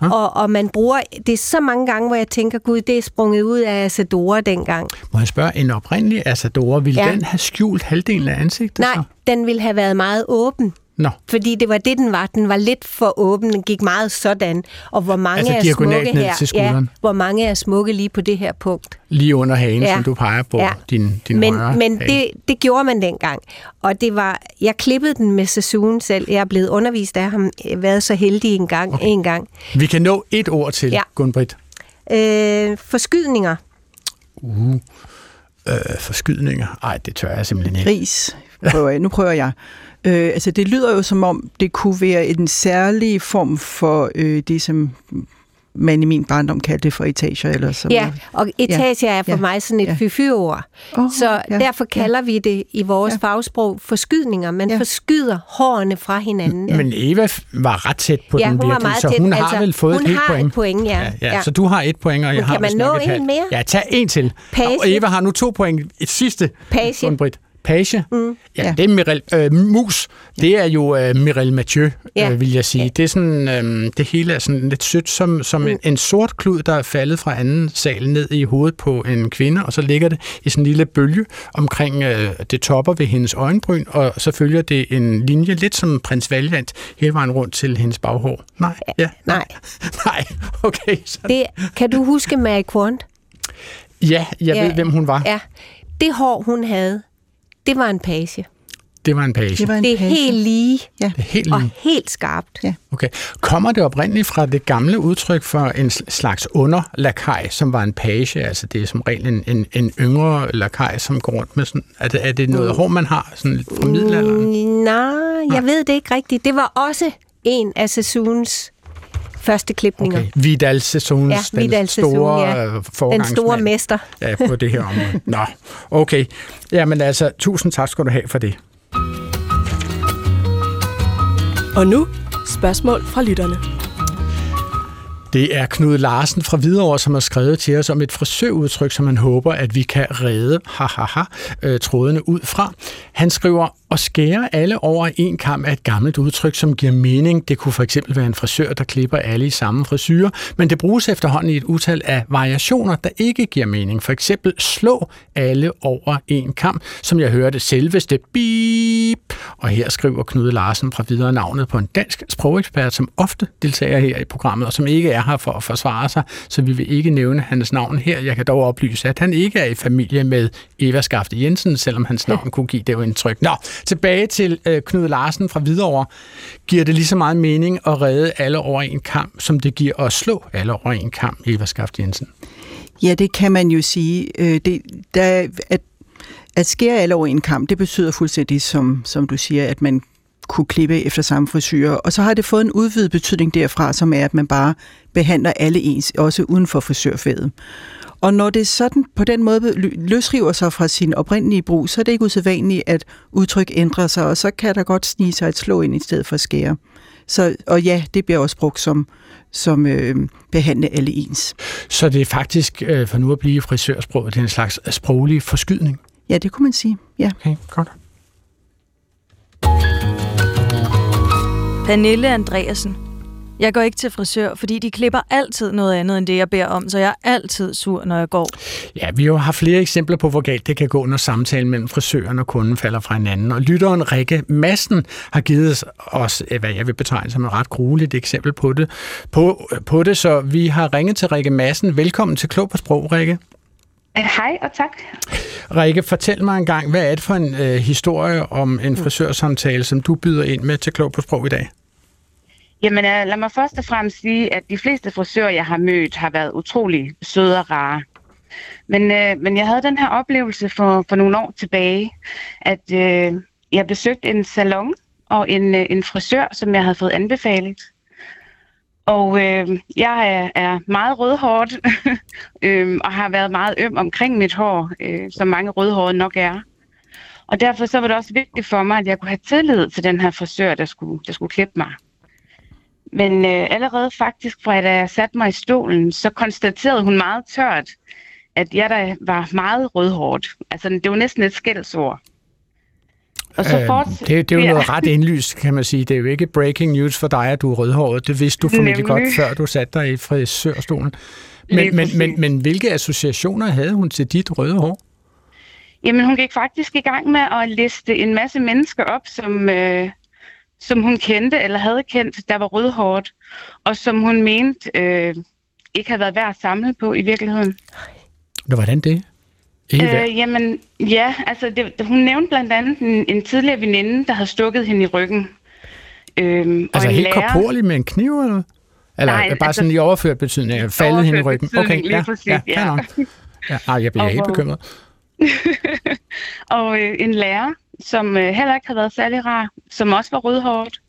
og, og man bruger, det er så mange gange, hvor jeg tænker, gud, det er sprunget ud af Asadora dengang. Må jeg spørge, en oprindelig Asadora, ville Ja. den have skjult halvdelen af ansigtet? Nej, Så? den ville have været meget åben. Nå, Fordi det var det, den var. Den var lidt for åben. Den gik meget sådan. Og hvor mange Altså er smukke ned her. til skulderen. Ja, hvor mange er smukke lige på det her punkt. lige under hagen, Ja. som du peger på, Ja. din, din men men hage. det, det gjorde man dengang. Og det var, jeg klippede den med Sassoon selv. Jeg er blevet undervist af ham. Jeg har været så heldig en gang. Okay. En gang. Vi kan nå et ord til, Ja. Gunbritt. Øh, forskydninger. Uh, øh, forskydninger. Ej, det tør jeg simpelthen ikke. Gris. Prøver jeg. Nu prøver jeg. Øh, altså, det lyder jo som om, det kunne være en særlig form for øh, det, som man i min barndom kaldte for etager. Eller som Ja, og etager er for Ja. mig sådan et Ja. fyfyord. Åh, Så ja, derfor kalder vi det i vores Ja. fagsprog forskydninger. Man Ja. forskyder hårene fra hinanden. Men Eva var ret tæt på ja, den virkelig, meget så tæt. hun har altså, vel fået hun et helt har point. et point, ja. Ja, ja, så du har et point, og jeg Men har kan man nå en mere? Ja, tag en til. Page. Og Eva har nu to point. Et sidste. Page. Page? Mm. Ja, Ja. det er Mirel, øh, Mus. Det er jo øh, Mirel Mathieu, Ja. øh, vil jeg sige. Det er sådan, øh, det hele er sådan lidt sødt, som, som Mm. en, en sort klud, der er faldet fra anden sal ned i hovedet på en kvinde, og så ligger det i sådan en lille bølge omkring øh, det topper ved hendes øjenbryn, og så følger det en linje, lidt som prins Valiant, hele vejen rundt til hendes baghår. Nej, ja, Nej, nej, okay. Det, kan du huske Mary Quant? ja, jeg Ja. ved, hvem hun var. Ja, det hår, hun havde, det var en page. Det var en page. Det var en Det er page. helt lige Det er helt og lige. helt skarpt. Ja. Okay. Kommer det oprindeligt fra det gamle udtryk for en sl- slags underlakaj, som var en page? Altså det er som regel en, en, en yngre lakaj, som går rundt med sådan... Er det, er det noget hår, man har sådan lidt fra middelalderen? Mm, nej, jeg ved det ikke rigtigt. Det var også en af Sassoons første klipninger. Okay. Vidal Sassoons, Ja, den Vidal store ja. øh, Den store mester. Ja, på det her område. Nå, okay. Jamen altså, tusind tak skal du have for det. Og nu spørgsmål fra lytterne. Det er Knud Larsen fra Hvidovre, som har skrevet til os om et frisørudtryk, som han håber, at vi kan redde hahaha, øh, trådene ud fra. Han skriver, at skære alle over en kamp er et gammelt udtryk, som giver mening. Det kunne for eksempel være en frisør, der klipper alle i samme frisyr, men det bruges efterhånden i et utal af variationer, der ikke giver mening. For eksempel slå alle over en kamp, som jeg hørte selveste bip. Og her skriver Knud Larsen fra videre navnet på en dansk sprogekspert, som ofte deltager her i programmet, og som ikke er her for at forsvare sig, så vi vil ikke nævne hans navn her. Jeg kan dog oplyse, at han ikke er i familie med Eva Skafte Jensen, selvom hans navn kunne give det jo indtryk. Nå, tilbage til øh, Knud Larsen fra Hvidovre. Giver det lige så meget mening at redde alle over en kamp, som det giver at slå alle over en kamp, Eva Skaft Jensen? Ja, det kan man jo sige. Øh, det, der, at, at skære alle over en kamp, det betyder fuldstændig, som, som du siger, at man kunne klippe efter samme frisyr. Og så har det fået en udvidet betydning derfra, som er, at man bare behandler alle ens, også uden for frisørfaget. Og når det sådan på den måde lø- løsriver sig fra sin oprindelige brug, så er det ikke usædvanligt, at udtryk ændrer sig, og så kan der godt snige sig et slå ind i stedet for skære. Så, og ja, det bliver også brugt som, som øh, behandle alle ens. Så det er faktisk, øh, for nu at blive i frisørsproget, det er en slags sproglig forskydning. Ja, det kunne man sige. Ja. Okay, godt. Pernille Andreasen. Jeg går ikke til frisør, fordi de klipper altid noget andet end det, jeg beder om, så jeg er altid sur, når jeg går. Ja, vi har flere eksempler på, hvor galt det kan gå, når samtalen mellem frisøren og kunden falder fra hinanden. Og lytteren Rikke Madsen har givet os, øh, hvad jeg vil betegne som et ret grueligt eksempel på det. På, på det, så vi har ringet til Rikke Madsen. Velkommen til Klog på Sprog, Rikke. Hej og tak. Rikke, fortæl mig en gang, hvad er det for en øh, historie om en frisørsamtale, som du byder ind med til Klog på Sprog i dag? Jamen øh, lad mig først og fremmest sige, at de fleste frisører, jeg har mødt, har været utrolig søde og rare. Men, øh, men jeg havde den her oplevelse for, for nogle år tilbage, at øh, jeg besøgte en salon og en, øh, en frisør, som jeg havde fået anbefalet. Og øh, jeg er, er meget rødhåret øh, og har været meget øm omkring mit hår, øh, som mange rødhårede nok er. Og derfor så var det også vigtigt for mig, at jeg kunne have tillid til den her frisør, der skulle, der skulle klippe mig. Men øh, allerede faktisk fra da jeg satte mig i stolen, så konstaterede hun meget tørt, at jeg der var meget rødhårdt. Altså det var næsten et skældsord. Og så Øh, forts- det, det er jo noget ret indlyst, kan man sige. Det er jo ikke breaking news for dig, at du er rødhåret. Det vidste du formentlig Nemlig. godt, før du satte dig i frisørstolen. Men, men, men, men hvilke associationer havde hun til dit røde hår? Jamen, hun gik faktisk i gang med at liste en masse mennesker op, som, øh, som hun kendte eller havde kendt, der var rødhårdt, og som hun mente øh, ikke havde været værd at samle på i virkeligheden. Nå, hvordan det? Øh, jamen, ja, altså det, hun nævnte blandt andet en, en tidligere veninde, der havde stukket hende i ryggen. Øhm, altså en helt lærer- korporligt med en kniv, eller? Eller Nej, bare altså- sådan i overført betydning, faldet hende i ryggen? betydning, lige præcis, ja, ja. nok. ja. Ej, jeg bliver Og helt bekymret. og øh, en lærer, som øh, heller ikke havde været særlig rar, som også var rødhåret.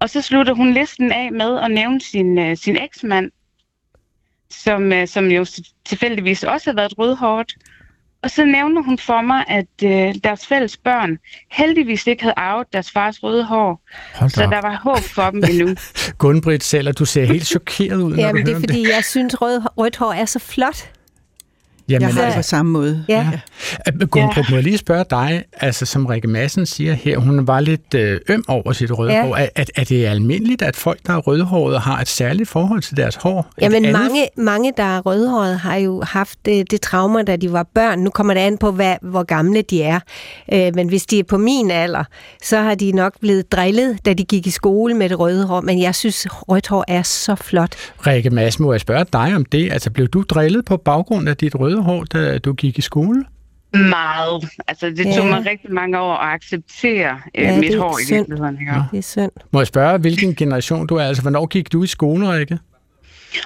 Og så slutter hun listen af med at nævne sin, øh, sin eksmand, som, øh, som jo tilfældigvis også havde været rødhåret. Og så nævner hun for mig, at øh, deres fælles børn heldigvis ikke havde arvet deres fars røde hår, Hold så op. der var håb for dem endnu. Gunbritt selv, og du ser helt chokeret ud, når Jamen, du det er fordi, jeg synes, rød, rødt hår er så flot. Jamen, jeg har det på samme måde. Ja. ja. Gunn-Britt, må jeg lige spørge dig, altså som Rikke Madsen siger her, hun var lidt øh, øm over sit rødhår. Ja. Er, er, er det almindeligt, at folk, der er rødhårede, har et særligt forhold til deres hår? Jamen alle... mange, mange, der er rødhårede, har jo haft det, det traumer, da de var børn. Nu kommer det an på, hvad, hvor gamle de er. Øh, men hvis de er på min alder, så har de nok blevet drillet, da de gik i skole med det røde hår. Men jeg synes, rødt hår er så flot. Rikke Madsen, må jeg spørge dig om det? Altså, blev du drillet på baggrund af dit røde hår, da du gik i skole? Meget. Altså, det tog ja. mig rigtig mange år at acceptere øh, ja, mit hår i virkeligheden. Ja. Det er synd. Må jeg spørge, hvilken generation du er? Altså, hvornår gik du i skole, Rikke?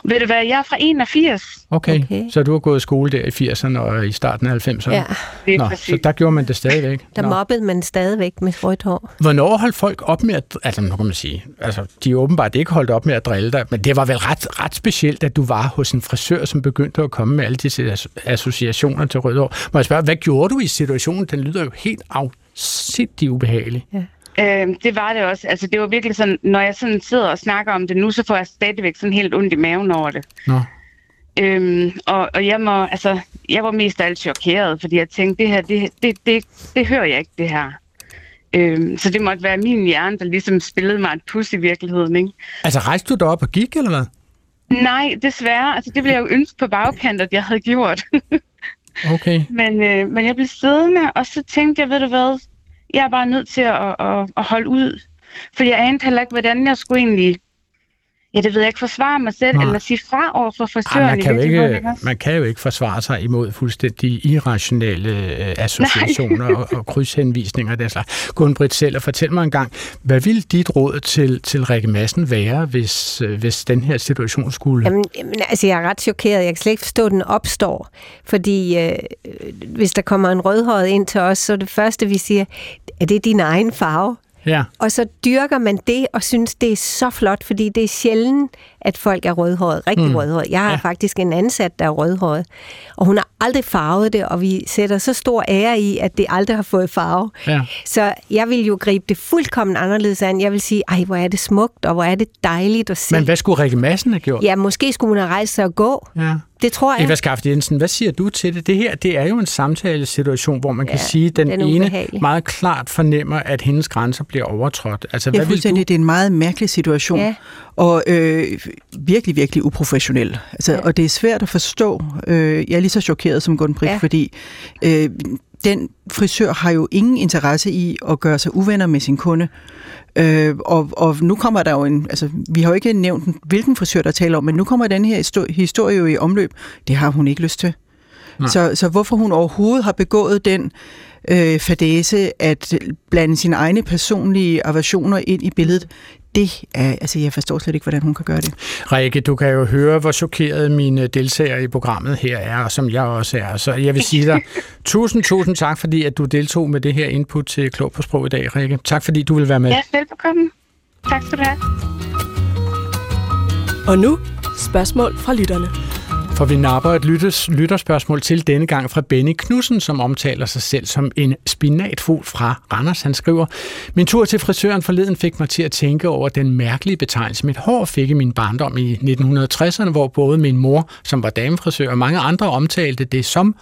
Ved du hvad, jeg er fra 81. Okay, okay. så du har gået i skole der i 80'erne og i starten af 90'erne? Ja, det er Nå, præcis. så der gjorde man det stadigvæk? Der mobbede man stadigvæk med rødt hår. Hvornår holdt folk op med at... Altså, nu kan man sige... Altså, de er åbenbart ikke holdt op med at drille dig, men det var vel ret, ret specielt, at du var hos en frisør, som begyndte at komme med alle disse associationer til rødt hår. Må jeg spørge, hvad gjorde du i situationen? Den lyder jo helt afsindig ubehagelig. Ja. Øh, det var det også. Altså, det var virkelig sådan, når jeg sådan sidder og snakker om det nu, så får jeg stadigvæk sådan helt ondt i maven over det. Nå. Øhm, og, og jeg, må, altså, jeg var mest af alt chokeret, fordi jeg tænkte, det her, det, det, det, det hører jeg ikke, det her. Øhm, så det måtte være min hjerne, der ligesom spillede mig et pus i virkeligheden, ikke? Altså, rejste du dig op og gik, eller hvad? Nej, desværre. Altså, det ville jeg jo ønske på bagkant, at jeg havde gjort. Okay. men, øh, men jeg blev siddende, og så tænkte jeg, ved du hvad, jeg er bare nødt til at, at, at holde ud. For jeg anede heller ikke, hvordan jeg skulle egentlig ja, det ved jeg ikke, forsvare mig selv, Nej. eller sige fra over for frisøren. Ej, man, kan ikke, man kan jo ikke forsvare sig imod fuldstændig irrationelle øh, associationer og, og krydshenvisninger den slags. Gunn-Britt selv, og fortæl mig en gang, hvad ville dit råd til, til Rikke Madsen være, hvis, øh, hvis den her situation skulle... Jamen, jamen, altså, jeg er ret chokeret. Jeg kan slet ikke forstå, at den opstår. Fordi øh, hvis der kommer en rødhåret ind til os, så er det første, vi siger, er det din egen farve? Ja. Og så dyrker man det og synes, det er så flot, fordi det er sjældent, at folk er rødhåret, rigtig Mm. rødhåret. Jeg har ja. faktisk en ansat, der er rødhåret, og hun har aldrig farvet det, og vi sætter så stor ære i, at det aldrig har fået farve. Ja. Så jeg vil jo gribe det fuldkommen anderledes an. Jeg vil sige, ej, hvor er det smukt, og hvor er det dejligt at se. Men hvad skulle Rikke Madsen have gjort? Ja, måske skulle hun have rejst sig og gå. Ja. Det tror jeg. Eva Skaft Jensen, hvad siger du til det? Det her, det er jo en samtalesituation, hvor man kan Ja, sige, at den, den ene ubehagelig. meget klart fornemmer, at hendes grænser bliver overtrådt. Altså, hvad vil du? Det er en meget mærkelig situation. Ja. Og øh, virkelig, virkelig uprofessionel. Altså, Ja. Og det er svært at forstå. Øh, jeg er lige så chokeret som Gunn ja. Ja. fordi øh, den frisør har jo ingen interesse i at gøre sig uvenner med sin kunde. Øh, og, og nu kommer der jo en... Altså, vi har jo ikke nævnt, hvilken frisør der taler om, men nu kommer den her histo- historie jo i omløb. Det har hun ikke lyst til. Nej. Så, så hvorfor hun overhovedet har begået den øh, fadese at blande sine egne personlige aversioner ind i billedet, det er, altså jeg forstår slet ikke, hvordan hun kan gøre det. Rikke, du kan jo høre, hvor chokeret mine deltagere i programmet her er, og som jeg også er. Så jeg vil sige dig tusind, tusind tak, fordi at du deltog med det her input til Klog på Sprog i dag, Rikke. Tak, fordi du vil være med. Ja, velbekomme. Tak skal du have. Og nu spørgsmål fra lytterne. For vi napper et lyttes, lytterspørgsmål til denne gang fra Benny Knudsen, som omtaler sig selv som en spinatfugl fra Randers. Han skriver, Min tur til frisøren forleden fik mig til at tænke over den mærkelige betegnelse, mit hår fik i min barndom i 1960'erne, hvor både min mor, som var damefrisør, og mange andre omtalte det som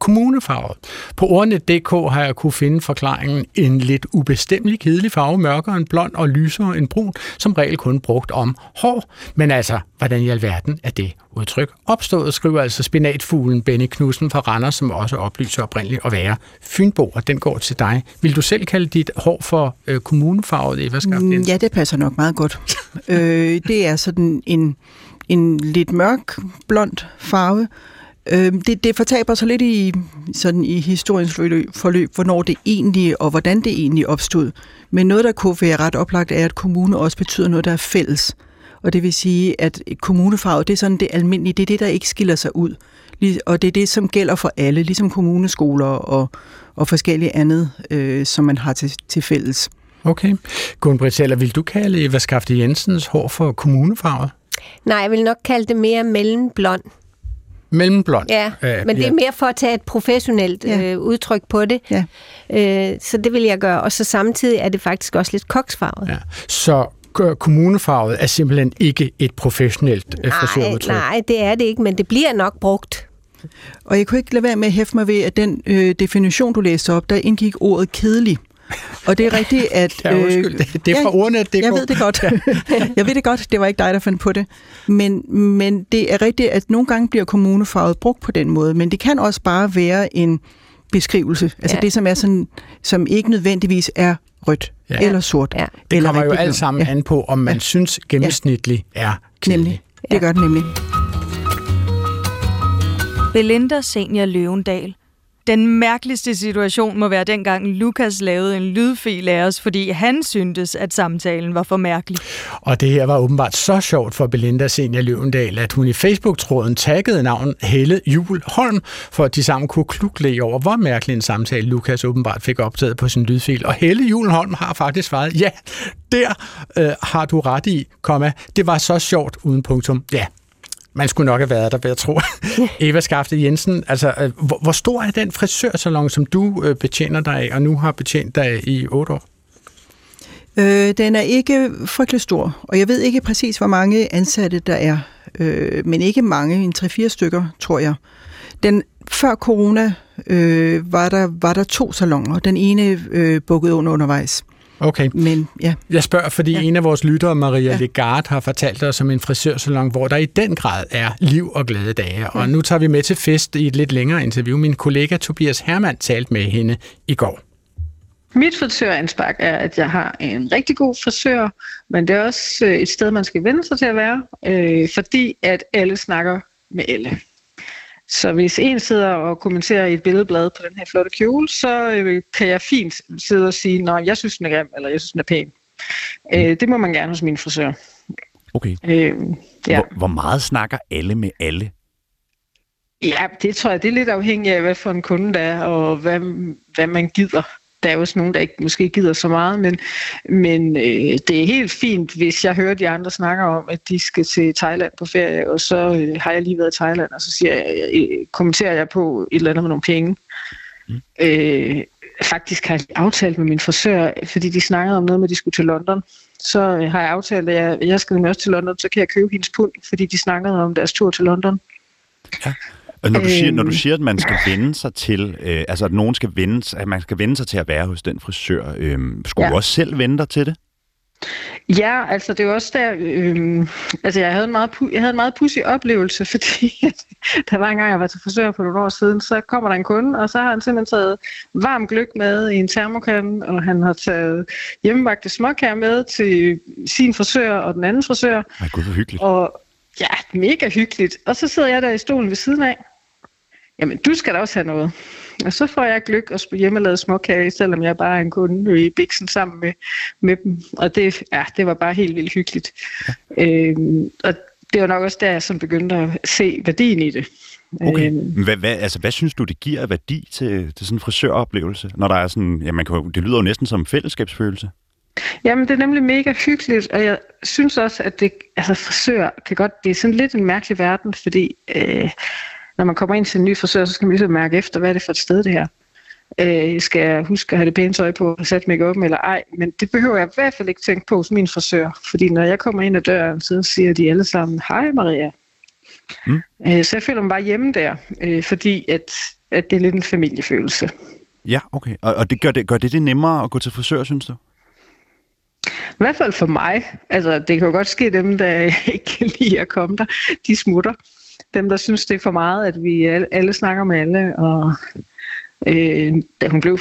kommunefarvet. På ordnet.dk har jeg kunne finde forklaringen en lidt ubestemmelig kedelig farve, mørkere end blond og lysere end brun, som regel kun brugt om hår. Men altså, hvordan i alverden er det udtryk opstået, skriver altså spinatfuglen Benny Knudsen fra Randers, som også oplyser oprindeligt at være Fynbo, og den går til dig. Vil du selv kalde dit hår for øh, kommunefarvet, Eva Skaft Mm? Ja, det passer nok meget godt. øh, det er sådan en, en lidt mørk, blond farve. Øh, det, det fortaber sig lidt i, sådan i historiens forløb, hvornår det egentlig, og hvordan det egentlig opstod. Men noget, der kunne være ret oplagt, er, at kommune også betyder noget, der er fælles. Og det vil sige, at kommunefarve, det er sådan det almindelige, det er det, der ikke skiller sig ud. Og det er det, som gælder for alle, ligesom kommuneskoler og, og forskellige andet, øh, som man har til, til fælles. Okay. Gunn Teller, vil du kalde Eva Skafte Jensens hår for kommunefarvet? Nej, jeg vil nok kalde det mere mellemblond. Mellemblond? Ja, Øh, men det er mere for at tage et professionelt Ja. øh, udtryk på det. Ja. Øh, så det vil jeg gøre. Og så samtidig er det faktisk også lidt koksfarvet. Ja. Så kommunefarvet er simpelthen ikke et professionelt øh, nej, frisørudtryk? nej, det er det ikke, men det bliver nok brugt. Og jeg kunne ikke lade være med at hæfte mig ved, at den øh, definition, du læste op, der indgik ordet kedelig. Og det er rigtigt, at... Ja, undskyld, det, det er fra ordnet, det Jeg ved det godt. jeg ved det godt, det var ikke dig, der fandt på det. Men, men det er rigtigt, at nogle gange bliver kommunefarvet brugt på den måde, men det kan også bare være en beskrivelse. Altså Ja. det, som er sådan, som ikke nødvendigvis er rødt Ja. ja. eller sort. Ja. Det eller kommer jo alt sammen ja. an på, om man synes gennemsnitligt er kedelig. Nemlig. Det gør det nemlig. Belinda Senior Løvendal. Den mærkeligste situation må være dengang Lukas lavede en lydfil af os, fordi han syntes, at samtalen var for mærkelig. Og det her var åbenbart så sjovt for Belinda Senior Løvendal, at hun i Facebook-tråden taggede navnet Helle Jul Holm, for at de sammen kunne klukle over, hvor mærkelig en samtale Lukas åbenbart fik optaget på sin lydfil. Og Helle Jul Holm har faktisk svaret, ja, der øh, har du ret i, komma, det var så sjovt uden punktum. Ja, man skulle nok have været der, vil jeg tro. Eva Skafte Jensen, altså, øh, hvor, hvor stor er den frisørsalon, som du øh, betjener dig af, og nu har betjent dig i otte år? Øh, den er ikke frygtelig stor, og jeg ved ikke præcis, hvor mange ansatte der er, øh, men ikke mange, en 3-4 stykker, tror jeg. Den, før corona øh, var, der, var der to salonger, den ene øh, bukket under undervejs. Okay. Men ja, Jeg spørger, fordi ja. Ja. en af vores lyttere, Maria ja. Ja. Legard, har fortalt os om en frisørsalon, hvor der i den grad er liv og glade dage. Og nu tager vi med til fest i et lidt længere interview. Min kollega Tobias Hermann talte med hende i går. Mit frisøranspark er, at jeg har en rigtig god frisør, men det er også øh, et sted, man skal vende sig til at være, øh, fordi at alle snakker med alle. Så hvis en sidder og kommenterer i et billedblad på den her flotte kjole, så øh, kan jeg fint sidde og sige, at jeg synes, den er grim, eller jeg synes, den er pæn. Øh, det må man gerne hos min frisør. Okay. Øh, ja. Hvor, hvor meget snakker alle med alle? Ja, det tror jeg, det er lidt afhængigt af, hvad for en kunde der er, og hvad, hvad man gider. Der er jo også nogen, der ikke måske gider så meget, men, men øh, det er helt fint, hvis jeg hører de andre snakker om, at de skal til Thailand på ferie, og så øh, har jeg lige været i Thailand, og så siger jeg, øh, kommenterer jeg på et eller andet med nogle penge. Mm. Øh, faktisk har jeg aftalt med min frisør, fordi de snakkede om noget med, at de skulle til London. Så øh, har jeg aftalt, at jeg, jeg skal nemlig også til London, så kan jeg købe hendes pund, fordi de snakkede om deres tur til London. Og når du, siger, når du Øhm. siger, at man skal vende sig til, øh, altså at nogen skal vende, at man skal vende sig til at være hos den frisør, øh, skulle ja. Du også selv vende dig til det? Ja, altså det er også der, øhm, altså jeg havde en meget, jeg havde en meget pudsig oplevelse, fordi der var en gang, jeg var til frisør for nogle år siden, så kommer der en kunde, og så har han simpelthen taget varm gløk med i en termokande, og han har taget hjemmebagte småkager med til sin frisør og den anden frisør, Ej, gud, hvor hyggeligt. og ja, mega hyggeligt. Og så sidder jeg der i stolen ved siden af. Jamen, du skal da også have noget. Og så får jeg gløk og hjemmelavet småkage, selvom jeg bare er en kunde i Bixen sammen med, med dem. Og det, ja, det var bare helt vildt hyggeligt. Ja. Øhm, og det var nok også der, jeg sådan begyndte at se værdien i det. Okay. Øhm, Hvad, hvad, altså, hvad synes du, det giver værdi til, til sådan en frisøroplevelse, når der er sådan, ja, man kan, det lyder jo næsten som en fællesskabsfølelse. Jamen, det er nemlig mega hyggeligt, og jeg synes også, at det, altså frisør kan godt, det er sådan lidt en mærkelig verden, fordi øh, når man kommer ind til en ny frisør, så skal man ligesom mærke efter, hvad er det for et sted, det her. Øh, skal jeg huske at have det pæne tøj på og sætte mig op eller ej, men det behøver jeg i hvert fald ikke tænke på hos min frisør, fordi når jeg kommer ind ad døren, så siger de alle sammen, hej Maria. Mm. Øh, så jeg føler mig bare hjemme der, øh, fordi at, at det er lidt en familiefølelse. Ja, okay. Og, og det gør, det, gør det det nemmere at gå til frisør, synes du? I hvert fald for mig. Altså, det kan jo godt ske dem, der ikke kan lide at komme der. De smutter. Dem, der synes, det er for meget, at vi alle, alle snakker med alle. Og øh, da hun blev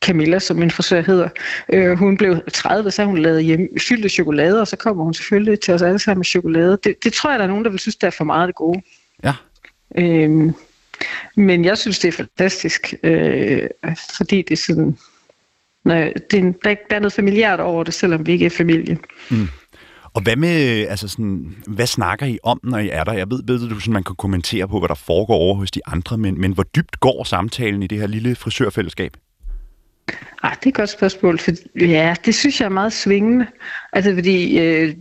Camilla, som min frisør hedder, øh, hun blev 30, så hun lavet hjem, fyldte chokolade, og så kommer hun selvfølgelig til os alle sammen med chokolade. Det, det tror jeg, der er nogen, der vil synes, det er for meget det gode. Ja. Øhm, men jeg synes, det er fantastisk, øh, fordi det er sådan... Når, det er en, der, der er noget familiært over det, selvom vi ikke er familie. Og hvad med, altså sådan, hvad snakker I om, når I er der? Jeg ved, ved du, sådan, man kan kommentere på, hvad der foregår over hos de andre, men, men hvor dybt går samtalen i det her lille frisørfællesskab? Ah, det er et godt spørgsmål. For, ja, det synes jeg er meget svingende. Altså, fordi øh,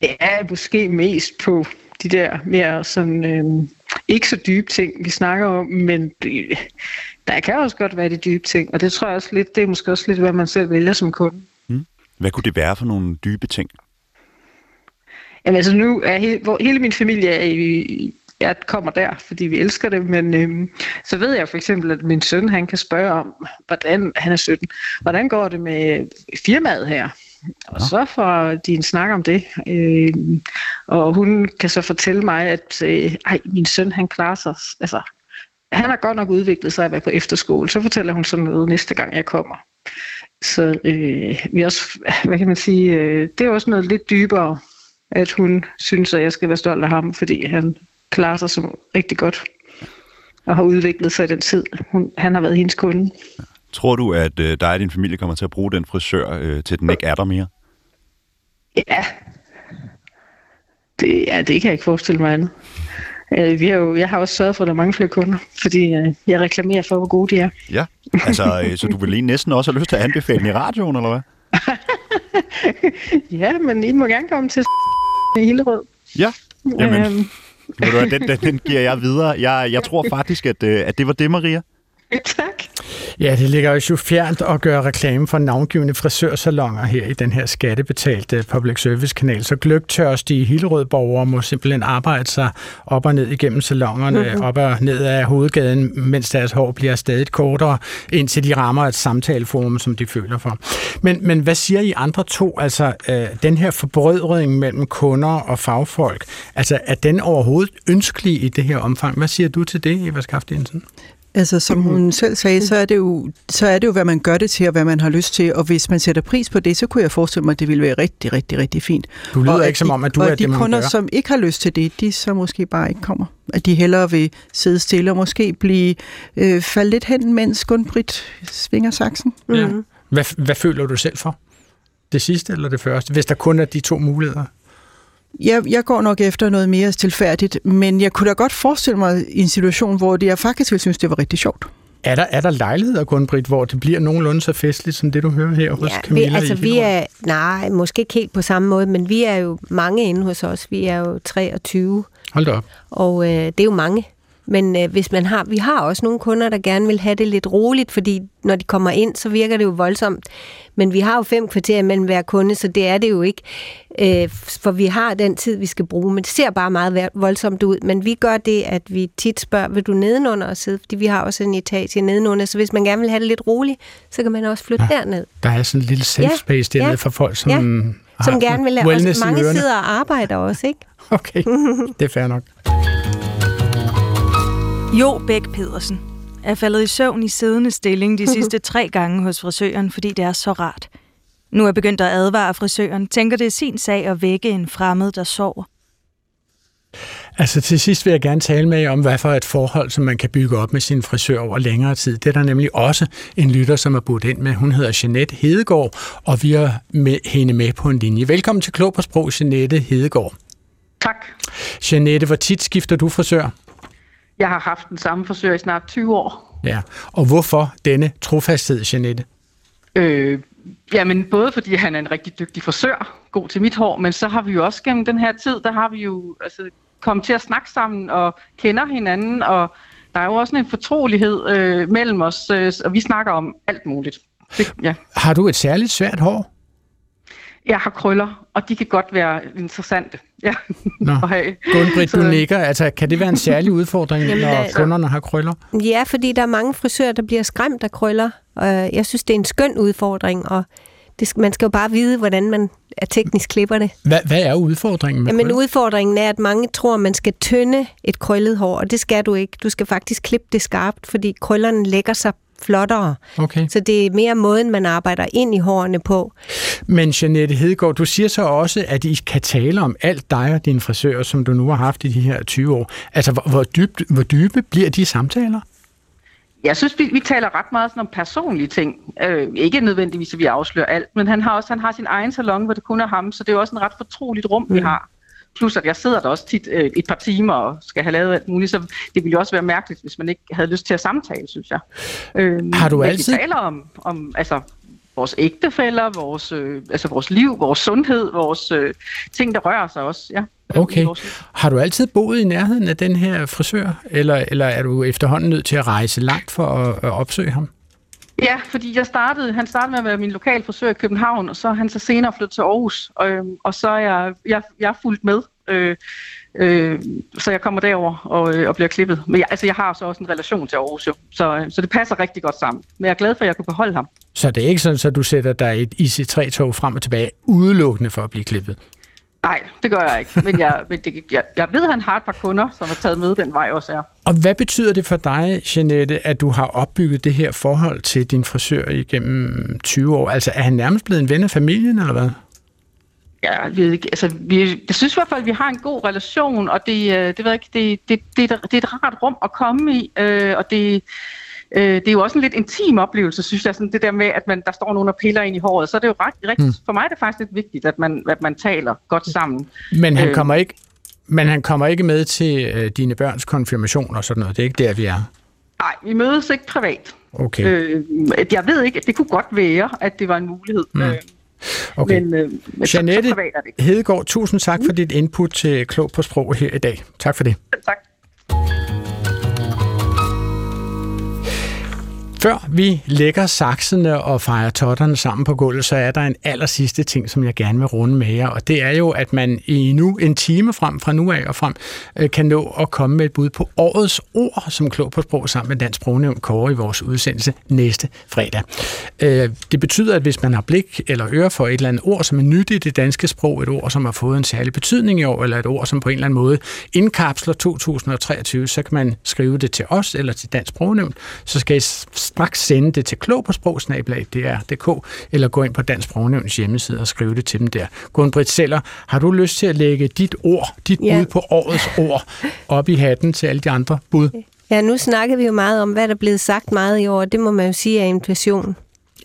det er måske mest på de der mere sådan, øh, ikke så dybe ting, vi snakker om, men øh, der kan også godt være de dybe ting, og det tror jeg også lidt, det er måske også lidt, hvad man selv vælger som kunde. Hvad kunne det være for nogle dybe ting? Jamen altså nu er hele, hvor, hele min familie er i, jeg kommer der, fordi vi elsker det, men øhm, så ved jeg for eksempel, at min søn, han kan spørge om, hvordan, han er 17, hvordan går det med firmaet her? Og så får de en snak om det. Øh, og hun kan så fortælle mig, at øh, ej, min søn han klarer sig. Altså, han har godt nok udviklet sig at være på efterskole. Så fortæller hun sådan noget næste gang, jeg kommer. Så øh, vi også, hvad kan man sige, øh, det er også noget lidt dybere, at hun synes, at jeg skal være stolt af ham, fordi han klarer sig som rigtig godt og har udviklet sig i den tid. Hun, han har været hendes kunde. Tror du, at øh, dig og din familie kommer til at bruge den frisør, øh, til den ikke er der mere? Ja. Det, ja, det kan jeg ikke forestille mig andet. Øh, vi har jo, jeg har også sørget for, at der er mange flere kunder, fordi øh, jeg reklamerer for, hvor gode de er. Ja, altså, øh, så du vil lige næsten også have lyst til at anbefale den i radioen, eller hvad? ja, men I må gerne komme til i Hillerød. Ja, jamen, Øhm. ved du den, den, den giver jeg videre. Jeg, jeg tror faktisk, at, øh, at det var det, Maria. tak. Ja, det ligger jo fjernt at gøre reklame for navngivende frisørsalonger her i den her skattebetalte public service kanal. Så gløgtørstige Hillerød-borgere må simpelthen arbejde sig op og ned igennem salongerne, Mhm. mm-hmm. op og ned af hovedgaden, mens deres hår bliver stadig kortere, indtil de rammer et samtaleforum, som de føler for. Men, men hvad siger I andre to? Altså, øh, den her forbrødring mellem kunder og fagfolk, altså er den overhovedet ønskelig i det her omfang? Hvad siger du til det, Eva Skaft Jensen? Altså, som hun selv sagde, så er, det jo, så er det jo, hvad man gør det til, og hvad man har lyst til. Og hvis man sætter pris på det, så kunne jeg forestille mig, at det ville være rigtig, rigtig, rigtig fint. Du lyder og ikke som om, at du og er de det, man kunder, gør. som ikke har lyst til det, de så måske bare ikke kommer. At de hellere vil sidde stille og måske blive øh, falde lidt hen, mens Gunbrit svinger saksen. Ja. Hvad, hvad føler du selv for? Det sidste eller det første? Hvis der kun er de to muligheder. Jeg, jeg går nok efter noget mere tilfærdigt, men jeg kunne da godt forestille mig i en situation, hvor det, jeg faktisk ville synes, det var rigtig sjovt. Er der, er der lejligheder, Gunbrit, hvor det bliver nogenlunde så festligt, som det du hører her hos Ja, Camilla vi, altså i vi er, nej, måske ikke helt på samme måde, men vi er jo mange inde hos os. Vi er jo 23, Hold da op. og øh, det er jo mange. Men øh, hvis man har, vi har også nogle kunder, der gerne vil have det lidt roligt, fordi når de kommer ind, så virker det jo voldsomt. Men vi har jo fem kvarter mellem hver kunde, så det er det jo ikke. Øh, for vi har den tid, vi skal bruge, men det ser bare meget voldsomt ud. Men vi gør det, at vi tit spørger, vil du nedenunder og sidde? Fordi vi har også en etage nedenunder, så hvis man gerne vil have det lidt roligt, så kan man også flytte ja. derned. Der er sådan en lille safe space Ja, dernede ja, for folk, som, ja. Som gerne vil lade også, i Mange sidder og arbejder også, ikke? Okay, det er fair nok. Jo Bæk Pedersen er faldet i søvn i siddende stilling de sidste tre gange hos frisøren, fordi det er så rart. Nu er begyndt at advare frisøren, tænker det er sin sag at vække en fremmed, der sover. Altså til sidst vil jeg gerne tale med jer om, hvad for et forhold, som man kan bygge op med sin frisør over længere tid. Det er der nemlig også en lytter, som er budt ind med. Hun hedder Jeanette Hedegaard, og vi har med hende med på en linje. Velkommen til Klog på Sprog, Jeanette Hedegaard. Tak. Jeanette, hvor tit skifter du frisør? Jeg har haft den samme frisør i snart 20 år. Ja, og hvorfor denne trofasthed, Jeanette? Øh, jamen, både fordi han er en rigtig dygtig frisør, god til mit hår, men så har vi jo også gennem den her tid, der har vi jo altså, kommet til at snakke sammen og kender hinanden, og der er jo også en fortrolighed øh, mellem os, øh, og vi snakker om alt muligt. Det, ja. Har du et særligt svært hår? Jeg har krøller, og de kan godt være interessante. Ja. Nå, at have. Gunbrit, du nikker. Altså, kan det være en særlig udfordring, Jamen, når kunderne har krøller? Ja, fordi der er mange frisører, der bliver skræmt af krøller. Jeg synes, det er en skøn udfordring, og det skal, man skal jo bare vide, hvordan man er teknisk klipper det. Hvad, hvad er udfordringen med Jamen krøller? udfordringen er, at mange tror, man skal tynde et krøllet hår, og det skal du ikke. Du skal faktisk klippe det skarpt, fordi krøllerne lægger sig flottere. Okay. Så det er mere måden, man arbejder ind i hårene på. Men Jeanette Hedegaard, du siger så også, at I kan tale om alt dig og din frisør, som du nu har haft i de her 20 år. Altså, hvor, hvor, dybt, hvor dybe bliver de samtaler? Jeg synes, vi, vi taler ret meget sådan om personlige ting. Øh, ikke nødvendigvis, at vi afslører alt, men han har også han har sin egen salon, hvor det kun er ham, så det er jo også en ret fortroligt rum, mm. vi har. Plus, at jeg sidder der også tit øh, et par timer og skal have lavet alt muligt, så det ville jo også være mærkeligt, hvis man ikke havde lyst til at samtale, synes jeg. Øh, Har du altid- Vi taler om, om altså, vores ægtefælder, vores, øh, altså vores liv, vores sundhed, vores øh, ting, der rører sig også. Ja. Okay. Har du altid boet i nærheden af den her frisør, eller, eller er du efterhånden nødt til at rejse langt for at, at opsøge ham? Ja, fordi jeg startede, han startede med at være min lokal frisør i København, og så er han så senere flyttet til Aarhus, og, og så er jeg, jeg, jeg er fuldt med Øh, øh, så jeg kommer derover og, øh, og bliver klippet. Men jeg, altså, jeg har så også en relation til Aarhus, jo. Så, øh, så det passer rigtig godt sammen. Men jeg er glad for, at jeg kunne beholde ham. Så det er ikke sådan, at du sætter dig et IC3-tog frem og tilbage udelukkende for at blive klippet? Nej, det gør jeg ikke. Men jeg, men det, jeg, jeg ved, at han har et par kunder, som har taget med den vej også er. Og hvad betyder det for dig, Jeanette, at du har opbygget det her forhold til din frisør igennem 20 år? Altså er han nærmest blevet en ven af familien, eller hvad? Ja, vi, altså, vi, jeg synes i hvert fald, at vi har en god relation, og det, øh, det, ved jeg ikke, det, det, det, det er et rart rum at komme i, øh, og det, øh, det er jo også en lidt intim oplevelse, synes jeg, sådan det der med, at man, der står nogen og piller ind i håret, så er det jo ret, rigtig, mm. for mig er det faktisk lidt vigtigt, at man, at man taler godt sammen. Men han øh, kommer ikke men han kommer ikke med til øh, dine børns konfirmation og sådan noget. Det er ikke der, vi er. Nej, vi mødes ikke privat. Okay. Øh, jeg ved ikke, det kunne godt være, at det var en mulighed. Mm. Øh, Okay. Men, øh, Jeanette så, så Hedegaard, tusind tak for dit input til Klog på Sprog her i dag. Tak for det. Tak. Før vi lægger saksene og fejrer totterne sammen på gulvet, så er der en aller sidste ting, som jeg gerne vil runde med jer, og det er jo, at man i nu en time frem fra nu af og frem øh, kan nå at komme med et bud på årets ord, som klog på sprog sammen med Dansk Sprognævn Kåre i vores udsendelse næste fredag. Øh, det betyder, at hvis man har blik eller øre for et eller andet ord, som er nyt i det danske sprog, et ord, som har fået en særlig betydning i år, eller et ord, som på en eller anden måde indkapsler 2023, så kan man skrive det til os eller til Dansk Sprognævn, så skal I straks sende det til klog på sprogsnabelag.dr.dk eller gå ind på Dansk Sprognævns hjemmeside og skrive det til dem der. Gunn-Britt Seller, har du lyst til at lægge dit ord, dit ja. bud på årets ord, op i hatten til alle de andre bud? Ja, nu snakker vi jo meget om, hvad der er blevet sagt meget i år. Det må man jo sige er inflation.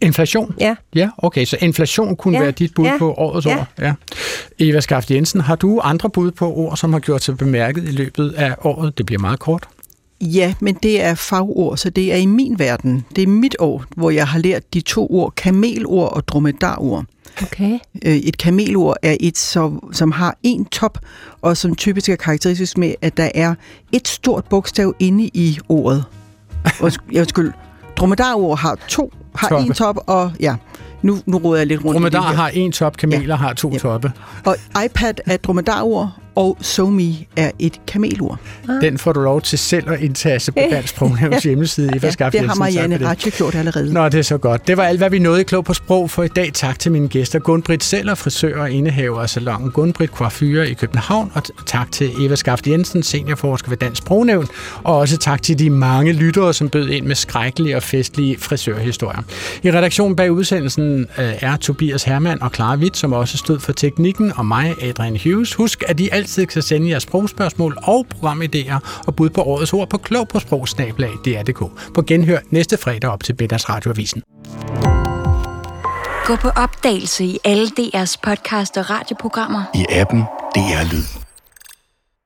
Inflation? Ja. Ja, okay. Så inflation kunne ja. være dit bud ja. på årets ja. ord? Ja. Eva Skaft Jensen, har du andre bud på ord, som har gjort sig bemærket i løbet af året? Det bliver meget kort. Ja, men det er fagord, så det er i min verden. Det er mit år, hvor jeg har lært de to ord, kamelord og dromedarord. Okay. Øh, et kamelord er et, som, som har en top, og som typisk er karakteristisk med, at der er et stort bogstav inde i ordet. Jeg skulle, dromedarord har to, har Toppe. en top, og ja, nu, nu råder jeg lidt rundt Dromedar har en top, kameler ja. har to ja. toppe. Og iPad er dromedarord, og SoMe er et kamelur. Ah. Den får du lov til selv at indtaste på Dansk Sprognævns hjemmeside. Eva ja, det har Marianne Ratje gjort allerede. Nå, det er så godt. Det var alt, hvad vi nåede i Klog på Sprog for i dag. Tak til mine gæster. Gunbrit Seller, frisør og indehaver af salongen Gunbrit Coiffure i København. Og tak til Eva Skaft Jensen, seniorforsker ved Dansk Sprognævn. Og også tak til de mange lyttere, som bød ind med skrækkelige og festlige frisørhistorier. I redaktionen bag udsendelsen øh, er Tobias Hermann og Clara Witt, som også stod for teknikken, og mig, Adrian Hughes. Husk, at de altid kan sende jeres sprogspørgsmål og programidéer og bud på årets ord på klog på sprogsnablag.dr.dk. På genhør næste fredag op til Betters Radioavisen. Gå på opdagelse i alle DR's podcast og radioprogrammer. I appen DR Lyd.